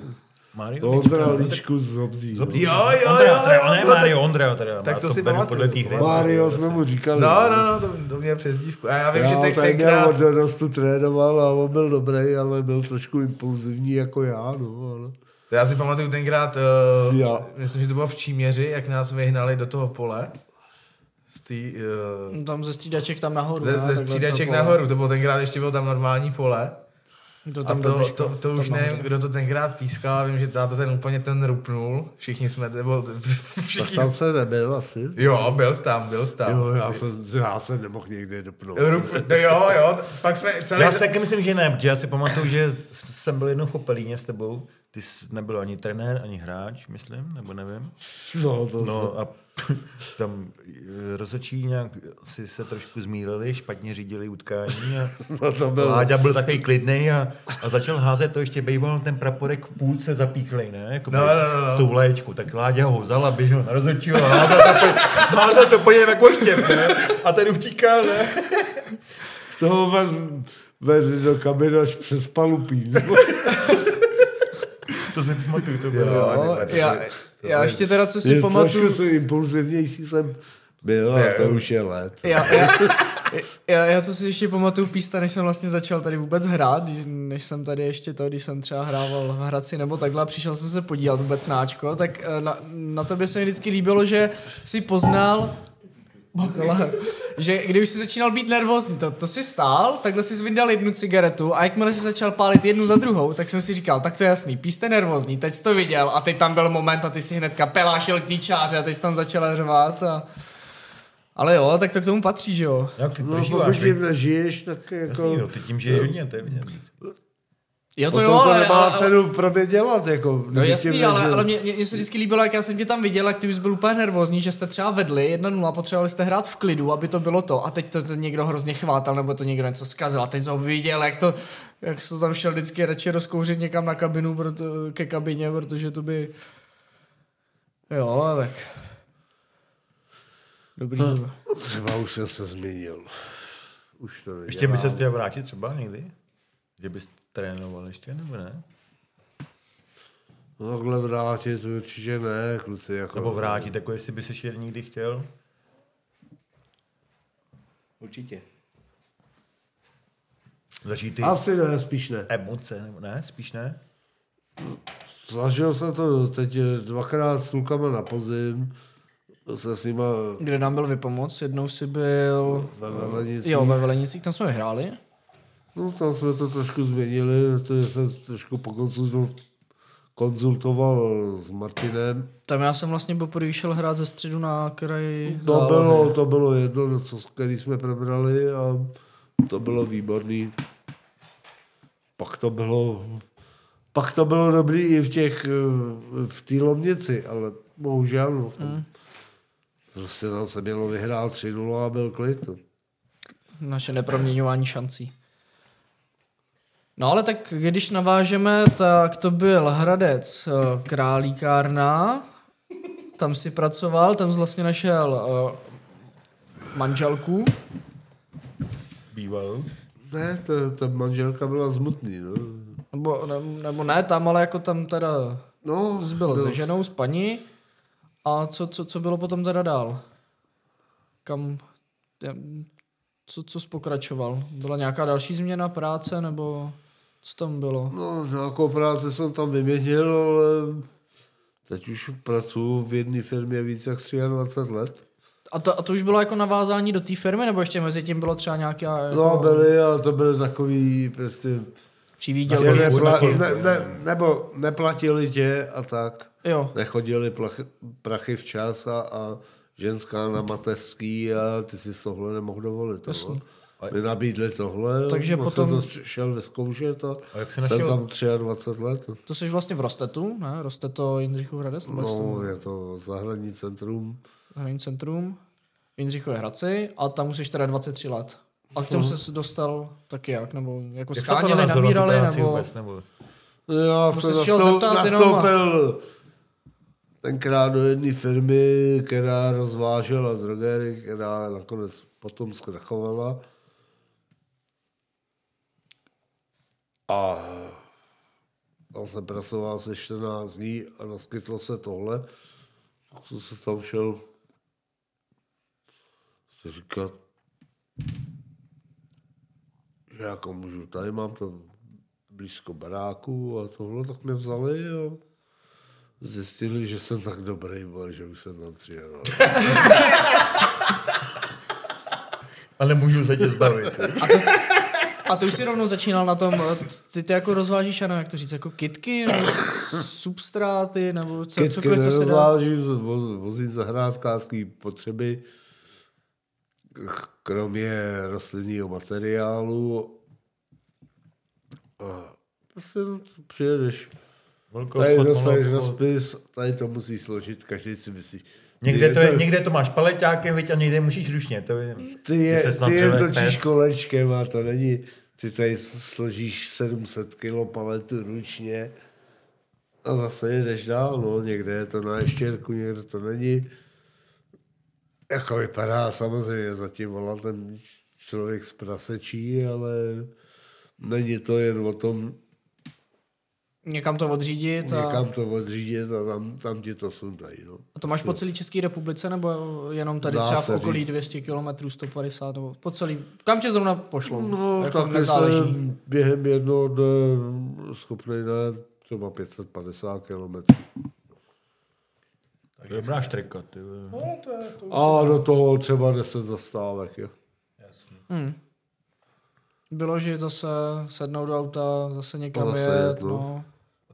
Mario
Ondra Líčku z Obzí. no.
Jo, jo,
Ondra,
jo, jo,
on je Mario, Ondra, teda.
tak
já
to si
beru
pamatuju.
podle té hry.
Mario jsme mu říkali.
No, no, no, to, to mě přezdívku. A já vím, že
Já
ten,
tady měl
tenkrát...
od dorostu trénoval a on byl dobrý, ale byl trošku impulzivní jako já, no, ale...
Já si pamatuju tenkrát, uh,
Já.
myslím, že to bylo v Číměři, jak nás vyhnali do toho pole. Z tý, uh,
Tam ze střídaček tam nahoru.
ze,
ne?
ze střídaček
to
nahoru, to bylo tenkrát, ještě bylo tam normální pole.
To
A
tam
to,
blbečko,
to, to,
tam
už nevím, kdo to tenkrát pískal, vím, že táta ten úplně ten rupnul. Všichni jsme, nebo
Tak
všichni...
tam se nebyl asi.
Jo, byl jsi tam, byl jsi tam.
Jo, já jsem, já jsem nemohl někde dopnout.
Rup, no jo, jo, pak jsme celý...
Já si taky myslím, že ne, protože já si pamatuju, že jsem byl jednou v Opelíně s tebou, ty jsi nebyl ani trenér, ani hráč, myslím, nebo nevím.
No, to,
No a tam eh, rozhodčí nějak si se trošku zmýlili, špatně řídili utkání a
no, to bylo.
Láďa byl takový klidný a, a začal házet to ještě bejval ten praporek v půlce zapíchlej, ne? Jako
No, no, no, no.
S tou vlaječkou. Tak Láďa ho vzal a běžel na rozhodčího a házet to, po, házet to po něm jako štěp, ne? A ten utíkal, ne?
Toho vás vedli do kabiny až přes palupí.
To si pamatuju, to bylo.
Jo, já, já ještě teda, co si
Je
pamatuju...
trošku jsem impulzivnější jsem byl, a to už je let.
Já, já, já, já, co si ještě pamatuju písta, než jsem vlastně začal tady vůbec hrát, než jsem tady ještě to, když jsem třeba hrával v Hradci nebo takhle a přišel jsem se podívat vůbec náčko, tak eh, na, na tobě se mi vždycky líbilo, že si poznal Bohle, že když si začínal být nervózní, to, to si stál, takhle si vyndal jednu cigaretu a jakmile si začal pálit jednu za druhou, tak jsem si říkal, tak to je jasný, píste nervózní, teď jsi to viděl a teď tam byl moment a ty si hnedka pelášil k té čáře a teď jsi tam začal řvát a... Ale jo, tak to k tomu patří, že jo.
Jak ty
No,
prožíváš?
pokud
No,
tím nežiješ, tak jako...
Jasný, no, ty tím žiješ hodně, to je vidět.
Jo, to
Potom
jo,
to
ale,
nemá
ale, ale,
cenu pro mě dělat, jako.
No jasný,
tím
ale, ale mě, mě, mě, se vždycky líbilo, jak já jsem tě tam viděl, jak ty už byl úplně nervózní, že jste třeba vedli 1-0, potřebovali jste hrát v klidu, aby to bylo to. A teď to, to někdo hrozně chvátal, nebo to někdo něco zkazil. A teď jsem ho viděl, jak to, jak se to tam šel vždycky radši rozkouřit někam na kabinu, proto, ke kabině, protože to by... Jo, tak... Dobrý. No.
Třeba už jsem se změnil. Už to nedělám.
Ještě by se chtěl vrátit třeba někdy? Že bys trénoval ještě, nebo ne?
No, takhle vrátit určitě ne, kluci. Jako,
Nebo vrátit, jako jestli by se ještě někdy chtěl?
Určitě.
Začít ty
Asi ne, spíš ne.
emoce, nebo ne? Spíš ne?
Zažil jsem to teď dvakrát s klukama na podzim. Se s nima
Kde nám byl vypomoc? Jednou si byl...
ve Velenicích.
Jo, ve Velenicích, tam jsme vyhráli.
No, tam jsme to trošku změnili, protože jsem trošku konzultoval s Martinem.
Tam já jsem vlastně poprvé šel hrát ze středu na kraji
To
zálohy.
bylo, to bylo jedno, co, který jsme probrali a to bylo výborný. Pak to bylo, pak to bylo dobrý i v těch, v té Lomnici, ale bohužel, no, tam, prostě tam se mělo vyhrát 3-0 a byl klid. no.
Naše neproměňování šancí. No ale tak když navážeme, tak to byl Hradec eh, Králíkárna, tam si pracoval, tam jsi vlastně našel uh, manželku.
Býval.
Ne, to, ta manželka byla zmutný, no.
Nebo, ne, nebo ne, tam ale jako tam teda
No,
jsi byl
no.
se ženou, s paní. A co, co, co bylo potom teda dál? Kam, co, co jsi pokračoval? Byla nějaká další změna práce, nebo co tam bylo?
No, nějakou práci jsem tam vyměnil, ale teď už pracuji v jedné firmě více jak 23 let.
A to, a to už bylo jako navázání do té firmy, nebo ještě mezi tím bylo třeba nějaká jako
No, byly, ale to byly takový prostě...
přivídělky?
Nepla,
taky.
ne, ne, nebo neplatili tě a tak.
Jo,
Nechodili plach, prachy včas a, a ženská na mateřský a ty si z tohle nemohl dovolit.
Jasný.
No. Nabídli tohle,
Takže
tak
potom-
jsem to šel vyzkoušet a,
A jak jsi
jsem
našel-
tam 23 let.
to jsi vlastně v Rostetu, ne? Rosteto Jindřichův Hradec,
No, je to zahradní centrum.
Hraní centrum, v Jindřichově Hradci a tam musíš teda 23 let. A k tomu se dostal taky jak? Nebo jako
Jak tu
nabírali, nebo...
vůbec, nebo...
Já jsem
jsi šel
nastou,
zeptat jenom a-
nastoupil tenkrát do jedné firmy, která rozvážela drogery, která nakonec potom zkrachovala. A tam jsem pracoval se 14 dní a naskytlo se tohle. Tak jsem se tam šel si říkat, že jako můžu, tady mám to blízko baráku a tohle, tak mě vzali a zjistili, že jsem tak dobrý, bo, že už jsem tam přijel.
A nemůžu se tě zbavit.
A, to, a ty už si rovnou začínal na tom, ty, ty jako rozvážíš, ano, jak to říct, jako kitky, nebo substráty, nebo co,
Kytky
cokoliv, co se dá.
voz- vozím zahrádkářský potřeby, kromě rostlinného materiálu. A prostě no, přijedeš
Velkou
Tady dostaneš rozpis, tady to musí složit, každý si myslí.
Někde
Ty
to, je, někde to máš paleťákem, viď, a někde musíš ručně. To je,
Ty je,
snad
ty je točíš kolečkem a to není, ty tady složíš 700 kilo paletu ručně a zase jedeš dál, no, někde je to na ještěrku, někde to není. Jako vypadá samozřejmě za tím volantem člověk z prasečí, ale není to jen o tom
Někam to odřídit a,
někam to odřídit a tam, tam ti to sundají, no.
a to máš po celé České republice nebo jenom tady
Dá
třeba v okolí
říct.
200 km, 150 nebo po celý, kam tě zrovna pošlou?
No,
jako
tak
nezáleží.
jsem během jednoho dne schopný na třeba 550 kilometrů.
tak dobrá štrika. Ty.
No, to je to.
A do toho třeba 10 zastávek, jo.
Jasný.
Hmm. Bylo, že zase sednout do auta, zase někam
Zase
jet,
jet, no.
no.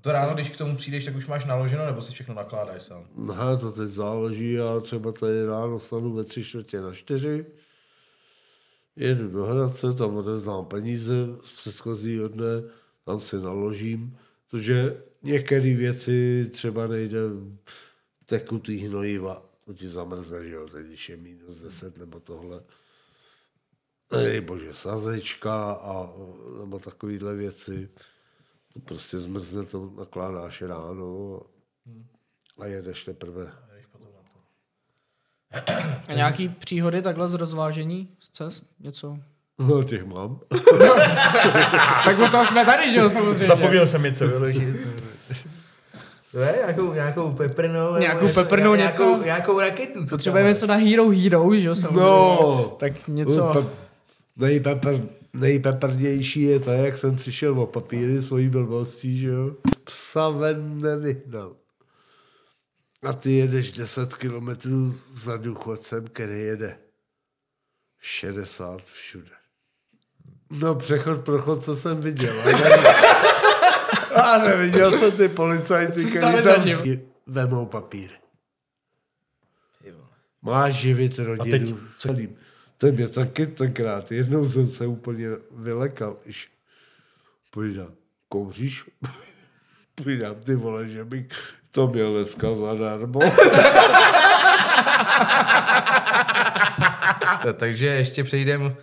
To ráno, když k tomu přijdeš, tak už máš naloženo, nebo si všechno nakládáš sám?
Ne, to teď záleží, já třeba tady ráno stanu ve tři čtvrtě na čtyři, jedu do Hradce, tam odezdám peníze z předchozího dne, tam si naložím, protože některé věci třeba nejde tekutý hnojiva, to ti zamrzne, že jo, teď když je minus 10 nebo tohle. Nedej bože, sazečka a, nebo takovéhle věci. To prostě zmrzne, to nakládáš ráno a jedeš teprve.
A nějaký příhody takhle z rozvážení z cest? Něco?
No, těch mám.
tak o tom jsme tady, že jo, samozřejmě.
Zapomněl jsem něco vyložit.
Ne, nějakou, nějakou peprnou.
Nějakou peprnou něco?
Nějakou, nějakou raketu.
Potřebujeme něco na Hero Hero, že jo, samozřejmě.
No,
Tak něco...
Pe- nejpepr, nejpeprnější je to, jak jsem přišel o papíry svojí blbostí, že jo. Psa ven nevyhnal. A ty jedeš 10 kilometrů za důchodcem, který jede 60 všude. No přechod pro chodce jsem viděl. A, ne, a neviděl jsem ty policajty,
Co za
tam vemou papíry. Máš živit rodinu
teď
celým. To mě taky tenkrát. Jednou jsem se úplně vylekal. Iš. Povídám, kouříš? Povídám, ty vole, že bych to měl dneska zadarmo.
Ta- Takže ještě přejdem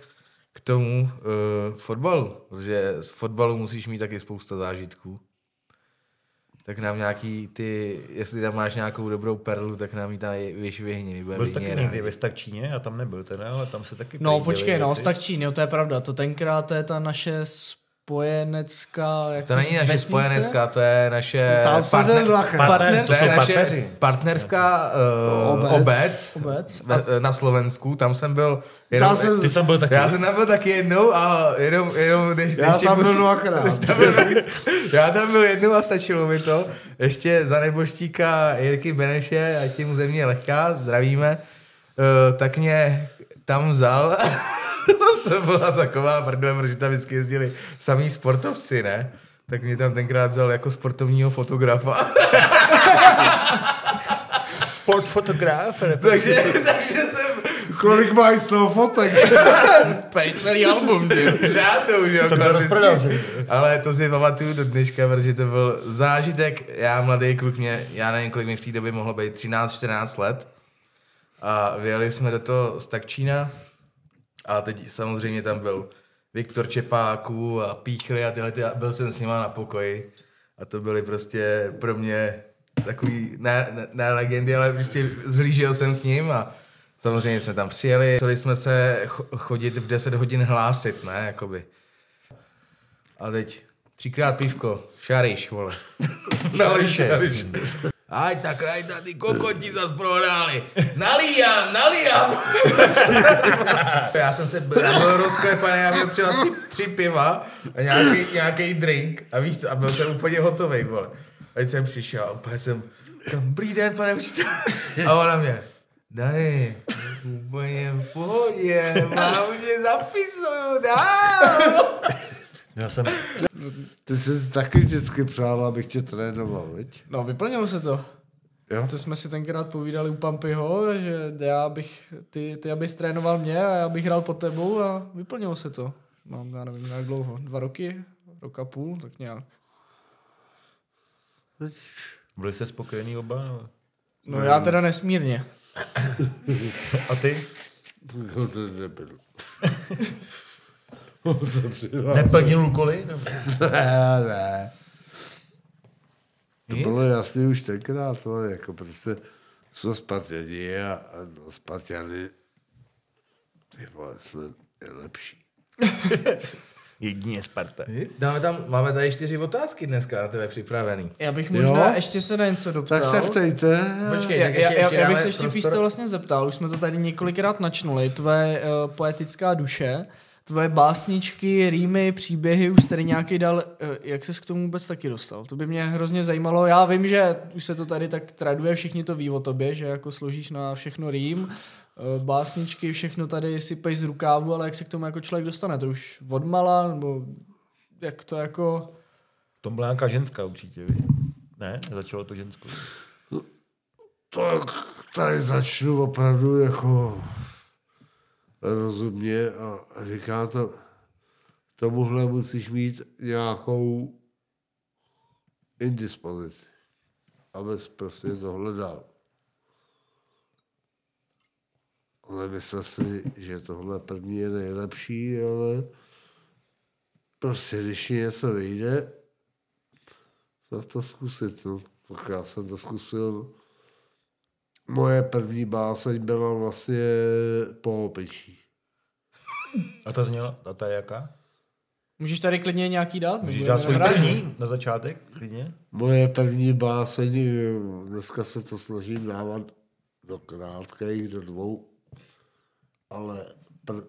k tomu uh, fotbalu, protože z fotbalu musíš mít taky spousta zážitků. Tak nám nějaký ty, jestli tam máš nějakou dobrou perlu, tak nám ji tam vyšvihni. My
Byl jsi taky někdy ve Stakčíně, já tam nebyl teda, ale tam se taky
No počkej, no,
věci.
Stakčín, jo, to je pravda. To tenkrát to je ta naše spojenecká... Jak
To není
říct,
naše
vesnice?
spojenecká, to je naše
Tam jde dvakrát.
Partner-
to je naše partnerská uh,
Obec.
obec,
Obec.
ve- na Slovensku. Tam jsem byl jenom,
Tam jsem-
Ty jsi tam byl taky.
Já jsem tam byl taky jednou a jenom, jenom než,
Já
ještě
tam byl
pustí-
dvakrát.
Já tam byl jednou a stačilo mi to. Ještě za neboštíka Jirky Beneše, ať je mu země lehká, zdravíme, uh, tak mě tam vzal. to byla taková prdele, protože tam vždycky jezdili samý sportovci, ne? Tak mě tam tenkrát vzal jako sportovního fotografa.
Sport fotograf.
takže, takže jsem
Kolik máš z toho fotek?
Úplně celý album, ty.
Žádnou, že jo? Ale to si pamatuju do dneška, protože to byl zážitek. Já mladý kluk, mě, já nevím, kolik mi v té době mohlo být, 13-14 let. A vyjeli jsme do toho Stakčína a teď samozřejmě tam byl Viktor Čepáků a Píchry a tyhle, ty, a byl jsem s nima na pokoji. A to byly prostě pro mě takový, ne, ne, ne legendy, ale prostě zhlížel jsem k ním a samozřejmě jsme tam přijeli. Chtěli jsme se cho- chodit v 10 hodin hlásit, ne, jakoby. A teď třikrát pivko, šariš, vole. Nališe. Aj tak rajta, ty kokoti zas prohráli. Nalíjám, nalíjám. já jsem se, já byl rozklepaný, já měl třeba tři, tři piva a nějaký, nějaký drink a víš co, a byl jsem úplně hotový, vole. A teď jsem přišel a úplně jsem, dobrý den, pane učiteli. A ona mě, Dani, úplně v pohodě, mám mě zapisuju, dál.
Já jsem,
Ty jsi taky vždycky přál, abych tě trénoval, viď?
No, vyplnilo se to.
Jo?
To jsme si tenkrát povídali u Pampyho, že já bych, ty, ty abys trénoval mě a já bych hrál pod tebou a vyplnilo se to. Mám, já nevím, jak dlouho, dva roky, rok a půl, tak nějak.
Byli jste spokojený oba? nebo?
No já teda nesmírně.
A ty?
No, nebyl.
Neplnil úkoly?
Ne, ne. To
Nic?
bylo jasný už tenkrát, to jako prostě jsme Spartěni a, a no, Spartěny ty vole, jsme nejlepší.
Jedině Sparta.
Dáme tam, máme tady čtyři otázky dneska na tebe připravený.
Já bych možná
Jo?
ještě se na něco doptal.
Tak se ptejte.
Počkej,
Já,
tak
já,
ještě,
já,
ještě
já bych se ještě
prostor-
písto vlastně zeptal, už jsme to tady několikrát načnuli, tvoje uh, poetická duše, tvoje básničky, rýmy, příběhy, už tady nějaký dal, uh, jak ses k tomu vůbec taky dostal? To by mě hrozně zajímalo. Já vím, že už se to tady tak traduje, všichni to ví o tobě, že jako složíš na všechno rým, uh, básničky, všechno tady sypej z rukávu, ale jak se k tomu jako člověk dostane? To už odmala, nebo jak to jako...
To byla nějaká ženská určitě, víš? Ne? Začalo to ženskou.
Tak tady začnu opravdu jako rozumně a říká to, tomuhle musíš mít nějakou indispozici, abys prostě tohle dal. Nemyslel si, že tohle první je nejlepší, ale prostě když něco vyjde, tak to zkusit. No. Tak já jsem to zkusil Moje první báseň byla vlastně po opičí.
A ta zněla? A ta je jaká?
Můžeš tady klidně nějaký dát?
Můžeš dát svůj první na začátek, klidně?
Moje první báseň, dneska se to snažím dávat do krátkých, do dvou, ale pr-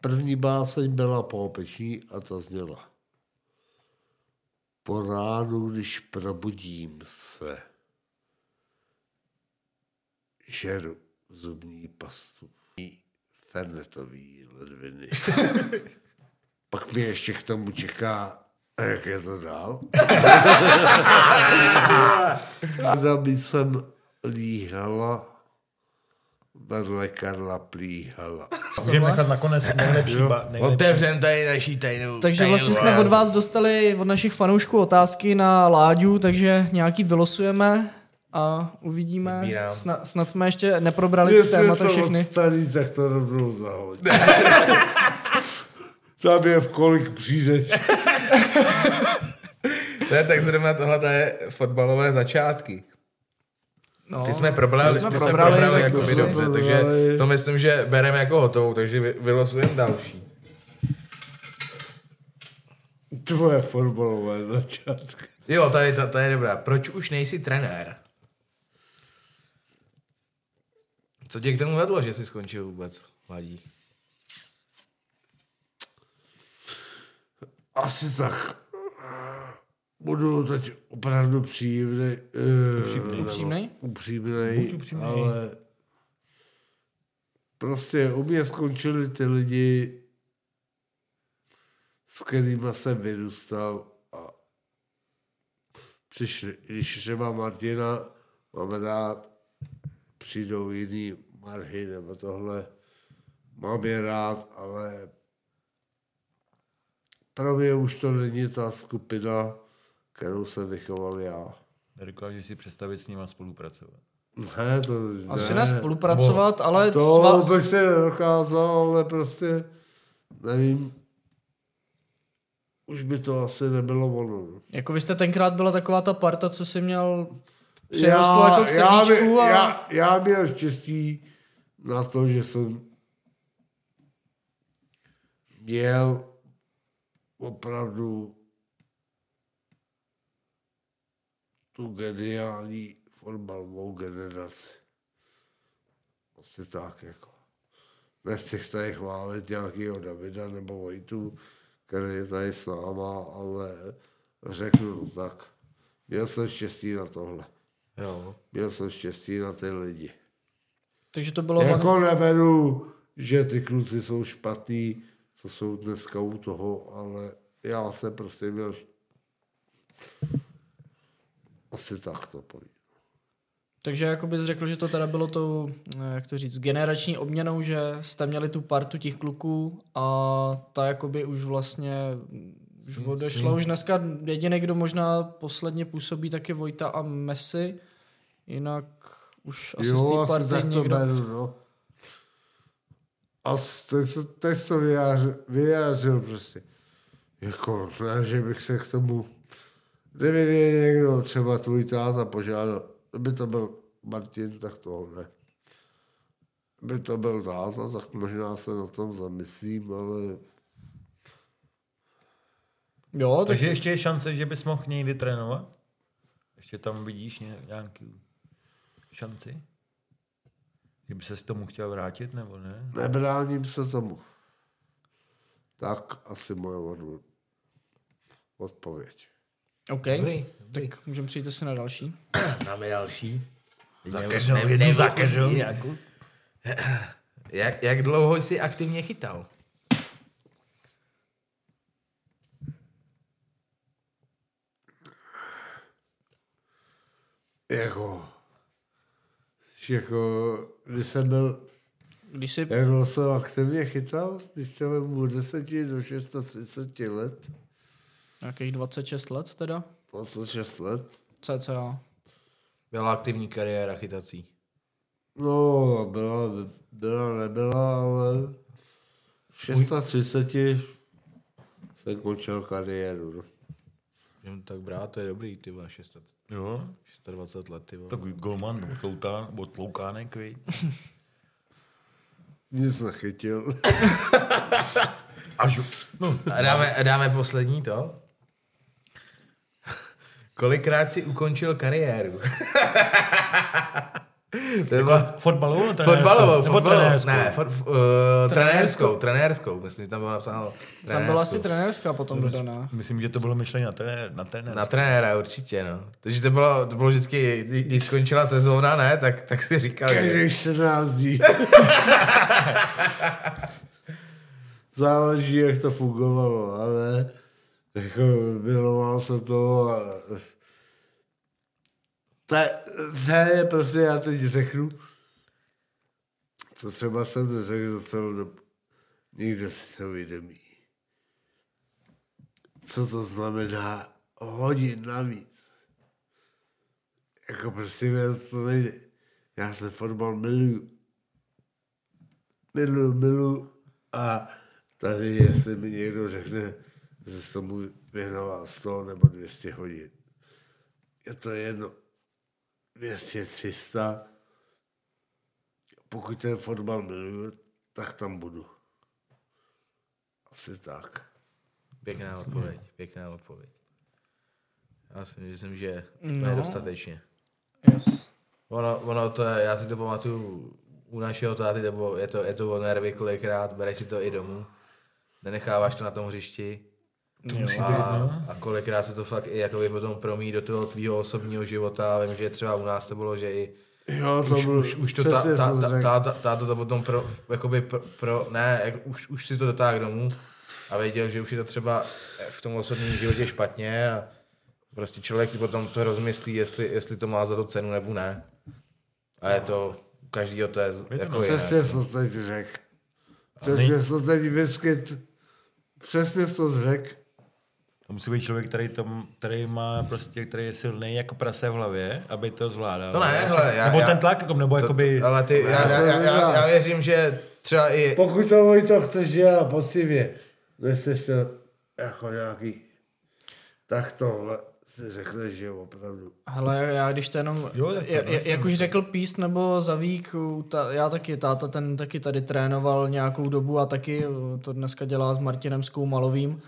první báseň byla po opičí a ta zněla. Po ránu, když probudím se, žeru zubní pastu, fernetový ledviny. Pak mě ještě k tomu čeká, a jak je to dál? Ráda by jsem líhala, vedle Karla plíhala.
Můžeme nechat nakonec nejlepší, ba, nejlepší.
Otevřem tady naší tajnou
Takže
tajnou
vlastně jsme od vás dostali od našich fanoušků otázky na Láďu, takže nějaký vylosujeme a uvidíme.
Vybírám.
Snad, snad jsme ještě neprobrali ty témata všechny.
starý, tak to rovnou zahoď. Tam je v kolik přijdeš.
To je tak zrovna tohle je fotbalové začátky.
No,
Ty jsme probrali,
ty jsme
ty jsme
probrali,
probrali
tak
jako by
jsme
dobře,
probrali.
takže to myslím, že bereme jako hotovou, takže vy- vylosujeme další.
Tvoje fotbalové začátky.
Jo, tady ta, ta je dobrá. Proč už nejsi trenér? Co tě k tomu vedlo, že jsi skončil vůbec, Ladí?
Asi tak. Budu teď opravdu příjemný. Upřímný.
Upřímnej?
Upřímnej, ale prostě u mě skončili ty lidi, s kterými jsem vyrůstal a přišli, když třeba Martina mám rád, přijdou jiný marhy nebo tohle, mám je rád, ale pro mě už to není ta skupina, kterou jsem vychoval já.
Nedokážeš si představit s nima spolupracovat.
Ne, to
Asi
ne.
ne spolupracovat, ale
To
s vás,
bych si nedokázal, ale prostě nevím. Už by to asi nebylo ono. no.
jako vy jste tenkrát byla taková ta parta, co si měl přirostlo jako k
já,
srdíčku a...
já, já měl štěstí na to, že jsem měl opravdu tu geniální fotbalovou generaci. Prostě tak, jako. Nechci tady chválit nějakého Davida nebo Vojtu, který je tady s náma, ale řeknu to tak. Měl jsem štěstí na tohle.
Jo.
Měl jsem štěstí na ty lidi.
Takže to bylo...
Jako neberu, že ty kluci jsou špatný, co jsou dneska u toho, ale já jsem prostě měl asi tak to povím.
Takže jako bys řekl, že to teda bylo tou, eh, jak to říct, generační obměnou, že jste měli tu partu těch kluků a ta jakoby už vlastně už odešlo. Už dneska jediný, kdo možná posledně působí, tak je Vojta a Messi. Jinak už asi z
Jo,
té
asi
party
tak to
někdo...
beru, no. A teď, se- teď se vyjářil, vyjářil prostě. Jako, ne, že bych se k tomu... Kdyby mě někdo, třeba tvůj táta požádal, kdyby to byl Martin, tak to ne. Kdyby to byl táta, tak možná se na tom zamyslím, ale
Jo, tak
Takže ještě je šance, že bys mohl někdy trénovat? Ještě tam vidíš ně- nějaký šanci? Že by se s tomu chtěl vrátit, nebo ne?
nebráním se tomu. Tak asi moje od- odpověď.
OK.
Dobrý, dobrý.
Tak můžeme přijít asi na další.
Máme další.
Za každou, jednu za každou.
Jak, jak dlouho jsi aktivně chytal?
Jako, jako, když jsem byl,
Když si...
jak dlouho jsem aktivně chytal, když to vemu 10 do 630 let,
Nějakých 26 let teda?
26 let,
CCA.
Byla aktivní kariéra chytací.
no, byla, byla, nebyla, ale v 630 jsem končil kariéru. No.
Můžeme tak brát, to je dobrý, ty vole, 600
Jo,
620 let, ty vole.
tak golman nebo tloután, nebo tloukánek, viď?
Nic nechytil.
Až, no,
A dáme, a dáme poslední to. Kolikrát si ukončil kariéru? to byla
fotbalovou nebo
fotbalovou,
Nebo
fotbalovou,
trenérskou?
ne, fot, uh, trenérskou, trenérskou, myslím, že tam bylo napsáno
Tam byla asi
trenérskou.
trenérská potom dodaná.
Myslím, že to bylo myšlení na, trenér, na trenér.
Na trenéra určitě, no. Takže to bylo, to bylo vždycky, kdy- když skončila sezóna, ne, tak, tak si říkal, že...
Každý 14 dní. Záleží, jak to fungovalo, ale jako miloval se to a to, to je prostě, já teď řeknu, co třeba jsem neřekl za celou dobu. Nikdo si to uvědomí. Co to znamená hodin navíc. Jako prosím, já to nejde. Já se fotbal miluju. Miluju, miluju. A tady, jestli mi někdo řekne, že se tomu věnoval 100 nebo 200 hodin. Je to jedno. 200, 300. Pokud ten fotbal miluju, tak tam budu. Asi tak.
Pěkná odpověď, pěkná odpověď. Já si myslím, že
No.
no. dostatečně.
Yes.
Ono, ono to je, já si to pamatuju u našeho táty, nebo je to, je to o nervy kolikrát, bereš si to i domů, nenecháváš to na tom hřišti. To
musí
a,
být, no.
a kolikrát se to fakt i jakoby potom promí do toho tvýho osobního života. Vím, že třeba u nás to bylo, že i
Jo, to
už,
byl,
už, už to ta, ta, táto to potom pro, jakoby pro, pro ne, jak, už, už si to dotáhl domů a věděl, že už je to třeba v tom osobním životě špatně a prostě člověk si potom to rozmyslí, jestli, jestli to má za to cenu nebo ne. A je to, u každýho to je jako jiné.
Přesně co teď řekl. Přesně co teď vyskyt. Přesně co řekl.
To musí být člověk, který, tam, který má prostě, který je silný jako prase v hlavě, aby to zvládal.
To ne, hele, já-
nebo
já-
ten tlak, jako, nebo
To-
jakoby...
to, ale ty, já, já, já, já, já, věřím, že třeba i
Pokud to Vojto chceš dělat poctivě, nechceš to jako nějaký, tak tohle si řekneš, že opravdu.
Hele, já když to jenom,
Jo, tak to
je,
vlastně
jak už řekl Píst nebo Zavík, ta, já taky, táta ten taky tady trénoval nějakou dobu a taky to dneska dělá s Martinem Skoumalovým.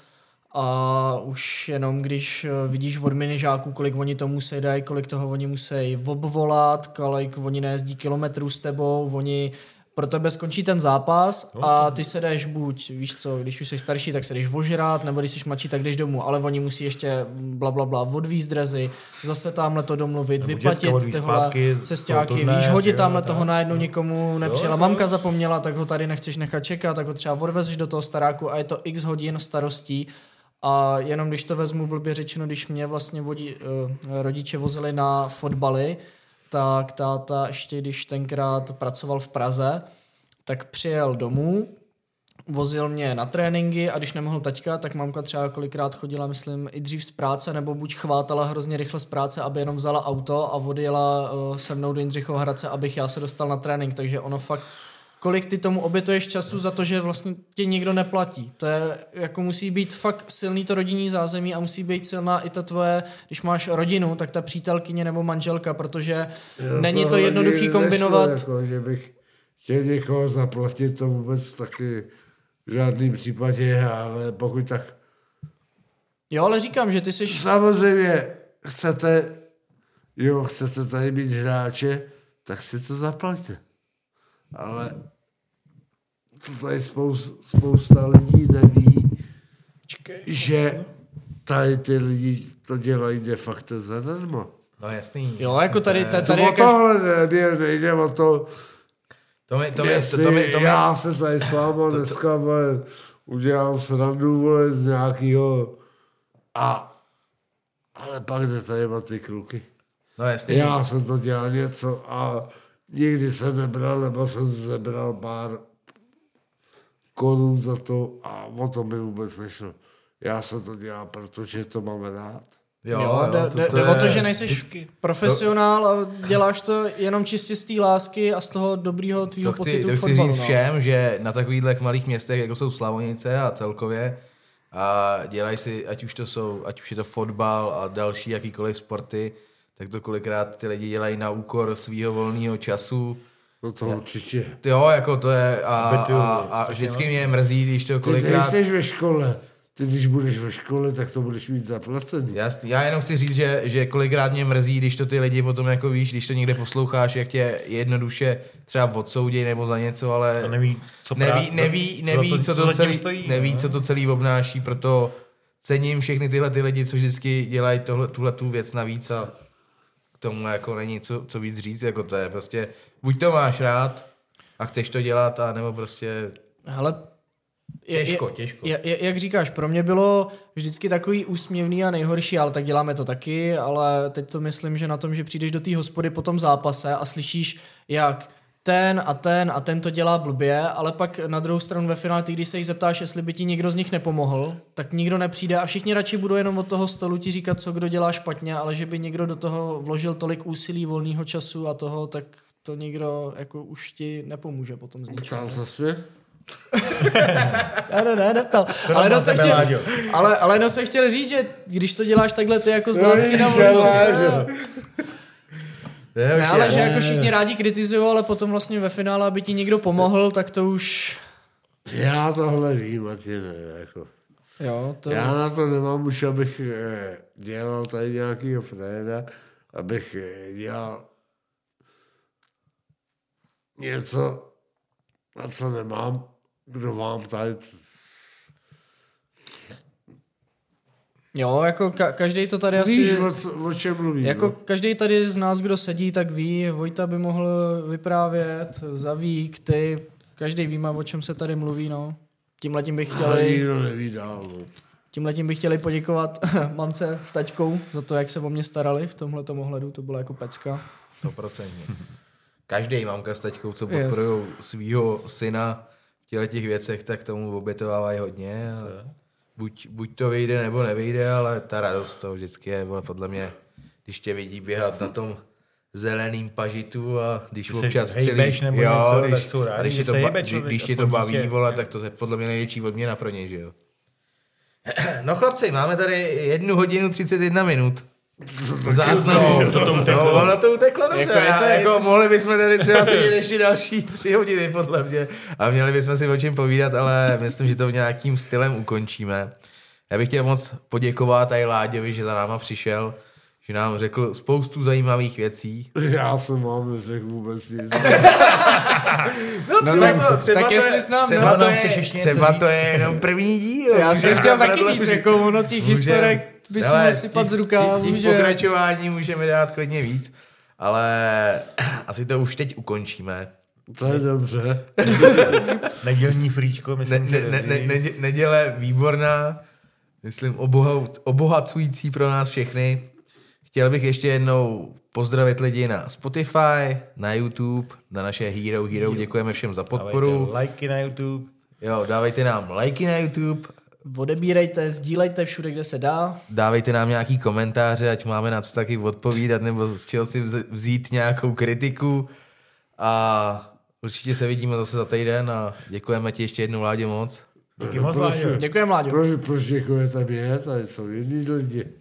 A už jenom když uh, vidíš od minižáků, kolik oni to musí dají, kolik toho oni musí obvolat, kolik oni nejezdí kilometrů s tebou, oni pro tebe skončí ten zápas a ty se jdeš buď, víš co, když už jsi starší, tak se jdeš ožrát, nebo když jsi mladší, tak jdeš domů, ale oni musí ještě bla bla bla odvízt drezy, zase tamhle to domluvit,
Nebo
vyplatit tyhle cestáky, víš, hodit tamhle
tak.
toho najednou nikomu nepřijela mamka zapomněla, tak ho tady nechceš nechat čekat, tak ho třeba odvezeš do toho staráku a je to x hodin starostí a jenom když to vezmu blbě řečeno, když mě vlastně vodí, uh, rodiče vozili na fotbaly, tak táta ještě když tenkrát pracoval v Praze, tak přijel domů vozil mě na tréninky a když nemohl taťka, tak mamka třeba kolikrát chodila, myslím, i dřív z práce, nebo buď chvátala hrozně rychle z práce, aby jenom vzala auto a odjela uh, se mnou do Jindřichova Hradce, abych já se dostal na trénink, takže ono fakt kolik ty tomu obětuješ času za to, že vlastně tě nikdo neplatí. To je, jako musí být fakt silný to rodinný zázemí a musí být silná i ta tvoje, když máš rodinu, tak ta přítelkyně nebo manželka, protože
Jo,
není to jednoduchý kombinovat.
Nešlo, jako, že bych chtěl někoho zaplatit, to vůbec taky v žádném případě, ale pokud tak
Jo, ale říkám, že ty jsi...
samozřejmě chcete, jo, chcete tady mít hráče, tak si to zaplaťte. Ale to tady spousta, spousta lidí neví, že tady ty lidi to dělají de facto zadarmo.
No jasný.
Jo,
jasný,
jako tady,
to
tady,
je-
tady
o
je kaž...
tohle nejde, nejde o to,
To mi, to mi, to,
jestli
to mi, to mi,
já se tady s váma dneska vole, udělám srandu vole, z nějakého a ale pak jde tady o ty kluky.
no jasný.
Já jsem to dělal něco a nikdy jsem nebral, nebo jsem zebral pár korun za to a o to mi vůbec nešlo. Já jsem to dělal, protože to mám rád.
Jo,
Jo,
jo,
jde,
to,
jde,
to je
o to, že nejsi
vždycky-
profesionál a děláš to jenom čistě z té lásky a z toho dobrýho tvýho
To chci,
pocitu
to chci
fotbalu.
říct
no.
všem, že na takových malých městech, jako jsou Slavonice a celkově, a dělají si, ať už to jsou, ať už je to fotbal a další jakýkoliv sporty, tak to kolikrát ty lidi dělají na úkor svého volného času.
No to určitě.
Jo, jako to je a, a,
Betuju,
a vždycky mě mrzí, když to
Ty
kolikrát...
nejseš ve škole. Ty když budeš ve škole, tak to budeš mít zaplacený.
Jasný. Já jenom chci říct, že, že kolikrát mě mrzí, když to ty lidi potom jako víš, když to někde posloucháš, jak tě jednoduše třeba odsoudí nebo za něco, ale
A neví, co
neví,
prá-
neví,
co-
neví, co,
co
to
tím
celý,
stojí,
neví,
no.
co to celý obnáší, proto cením všechny tyhle ty lidi, co vždycky dělají tohle, tuhle tu věc navíc a tomu jako není co, co víc říct, jako to je prostě, buď to máš rád a chceš to dělat, a nebo prostě
Hele, je,
těžko,
je,
těžko.
je, je, jak říkáš, pro mě bylo vždycky takový úsměvný a nejhorší, ale tak děláme to taky, ale teď to myslím, že na tom, že přijdeš do té hospody po tom zápase a slyšíš, jak ten a ten a ten to dělá blbě, ale pak na druhou stranu ve finále, ty když se jich zeptáš, jestli by ti někdo z nich nepomohl, tak nikdo nepřijde a všichni radši budou jenom od toho stolu ti říkat, co kdo dělá špatně, ale že by někdo do toho vložil tolik úsilí, volného času a toho, tak to nikdo jako už ti nepomůže potom z ničeho.
Ptal se mě?
Ne, ne, ne, neptal.
To
Ale no se chtěl, ale, ale no se chtěl říct, že když to děláš takhle ty jako z
No,
lásky na ne,
už
ale
je.
že jako všichni rádi kritizují, ale potom vlastně ve finále, aby ti někdo pomohl, tak to už,
Já tohle vím, Martine, jako.
jo, to,
Já na to nemám už, abych eh, dělal tady nějakýho fréda, abych eh, dělal něco, na co nemám, kdo vám tady...
jo, jako ka, každý to tady
Víš,
asi,
o, co, o čem mluvím,
jako
no?
každý tady z nás, kdo sedí, tak ví, Vojta by mohl vyprávět, Zavík, ty, každý víme, o čem se tady mluví, no. Tímhletím bych
Ale
chtěli,
nikdo neví dál, no.
tímhletím bych chtěli poděkovat mamce s taťkou za to, jak se o mě starali v tomhle ohledu, to byla jako pecka.
100%. Každý mamka s taťkou, co
Yes.
podporují svého syna v těchto těch věcech, tak tomu obětovávají hodně. A buď, buď to vyjde, nebo nevyjde, ale ta radost toho vždycky je, vole, podle mě, když tě vidí běhat na tom zeleným pažitu a když
se
občas
hejbeš
střelí,
nebo
jo,
něco,
když,
tak jsou rádi,
když, tě to,
hejbe
když,
člověk,
když tě to baví,
dítě.
vole, tak to je podle mě největší odměna pro něj, že jo. No chlapci, máme tady jednu hodinu 31 minut. Záznamu. No, ono to uteklo dobře.
Jako
Jako,
je to-
jako mohli bychom tady třeba sedět ještě další tři hodiny, podle mě. A měli bychom si o čem povídat, ale myslím, že to nějakým stylem ukončíme. Já bych chtěl moc poděkovat i Láďovi, že za náma přišel, že nám řekl spoustu zajímavých věcí.
Já jsem vám neřekl vůbec nic.
No, třeba
tak-
to, třeba
tak
to
jestli
je,
s námi-
třeba
no,
to
nám
je, třeba to je jenom první díl.
Já jsem chtěl taky říct, jako ono těch
Můžem-
historek bychom
Hele,
sypat z rukávu,
těch- těch
že...
pokračování můžeme dát klidně víc, ale asi to už teď ukončíme.
To je dobře.
Nedělní fríčko, myslím,
ne, ne, ne, ne, neděle výborná, myslím oboha- obohacující pro nás všechny. Chtěl bych ještě jednou pozdravit lidi na Spotify, na YouTube, na naše Hero Hero. Děkujeme všem za podporu.
Dávejte lajky na YouTube.
Jo, dávejte nám lajky na YouTube,
Odebírejte, sdílejte všude, kde se dá.
dávejte nám nějaký komentáře, ať máme na co taky odpovídat, nebo z čeho si vz- vzít nějakou kritiku. A určitě se vidíme zase za týden a děkujeme ti ještě jednou, Ládě, moc.
Díky moc, Láďo.
Děkujem, Láďo.
Proč, proč děkujete mě? Tady jsou jiní lidi.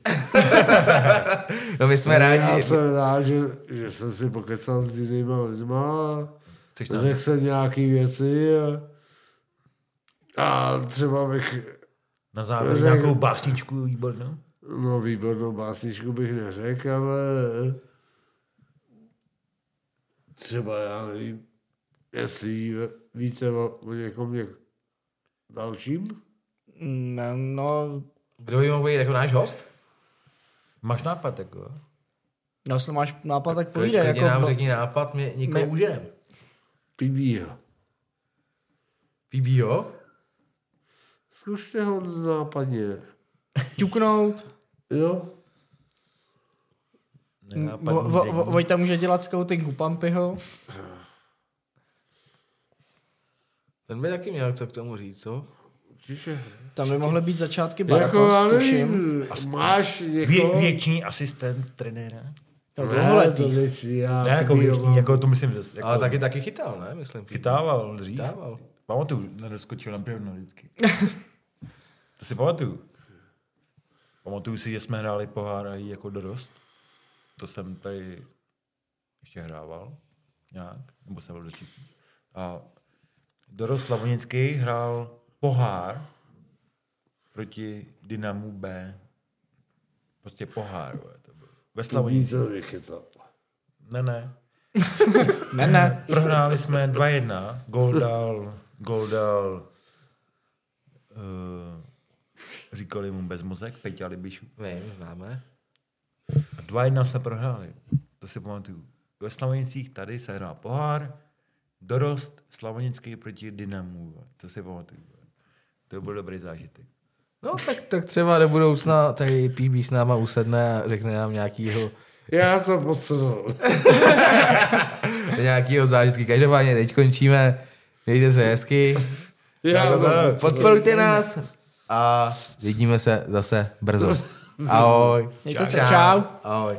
No my jsme
Já
rádi.
jsem rád, že, že jsem si pokecal s jinýma lidma řekl jsem nějaký věci a, a třeba bych,
Na závěr
Řek-
nějakou básničku výbornou?
no výbornou básničku bych neřekl, ale třeba já nevím, jestli víte o, o někom něk, dalším?
Ne, No,
Kdo by mohl být jako náš host?
Máš nápad, jako?
no, jestli máš nápad, tak povídej. Jako,
nám
no,
řekni nápad, mě nikoho
My-
užijeme.
Pibího.
PBO?
Zkušte ho nápadně.
ťuknout.
Jo?
Vojta může dělat scouting u Pampyho.
Ten by taky měl co k tomu říct, co?
Určitě.
Tam by mohly být začátky
Jako
Barakos, tuším.
nevím, máš
Vě,
někoho?
věční asistent trenéra?
To
Ne, to věčný, já
Ne, jako
mám.
jako to myslím, že jako
Ale taky taky chytal, ne? Myslím.
chytával dřív.
Chytával.
Pamatuju, nedoskočil na pěvno vždycky. to si pamatuju. Pamatuju si, že jsme hráli pohár a jí jako dorost. To jsem tady ještě hrával nějak, nebo jsem byl dočící. A dorost Slavonický hrál pohár proti Dynamu B. Prostě pohár, to bylo. Ve
to.
Ne, ne.
Ne, ne.
Prohráli jsme 2-1. Gol dal, gol dal uh, říkali mu bezmozek, Peťa Libišu.
Vím, známe.
A 2-1 jsme prohráli. To si pamatuju. Ve Slavonicích tady se hrál pohár, dorost Slavonický proti Dynamu. To si pamatuju. To byl dobrý zážitek.
No tak, tak třeba do budoucna tady PB s náma usedne a řekne nám nějakýho,
Já to potřebuji.
nějakýho zážitky. Každopádně teď končíme. Mějte se hezky.
Já.
Podporujte nás a vidíme se zase brzo. Ahoj.
Mějte se, čau.
Ahoj.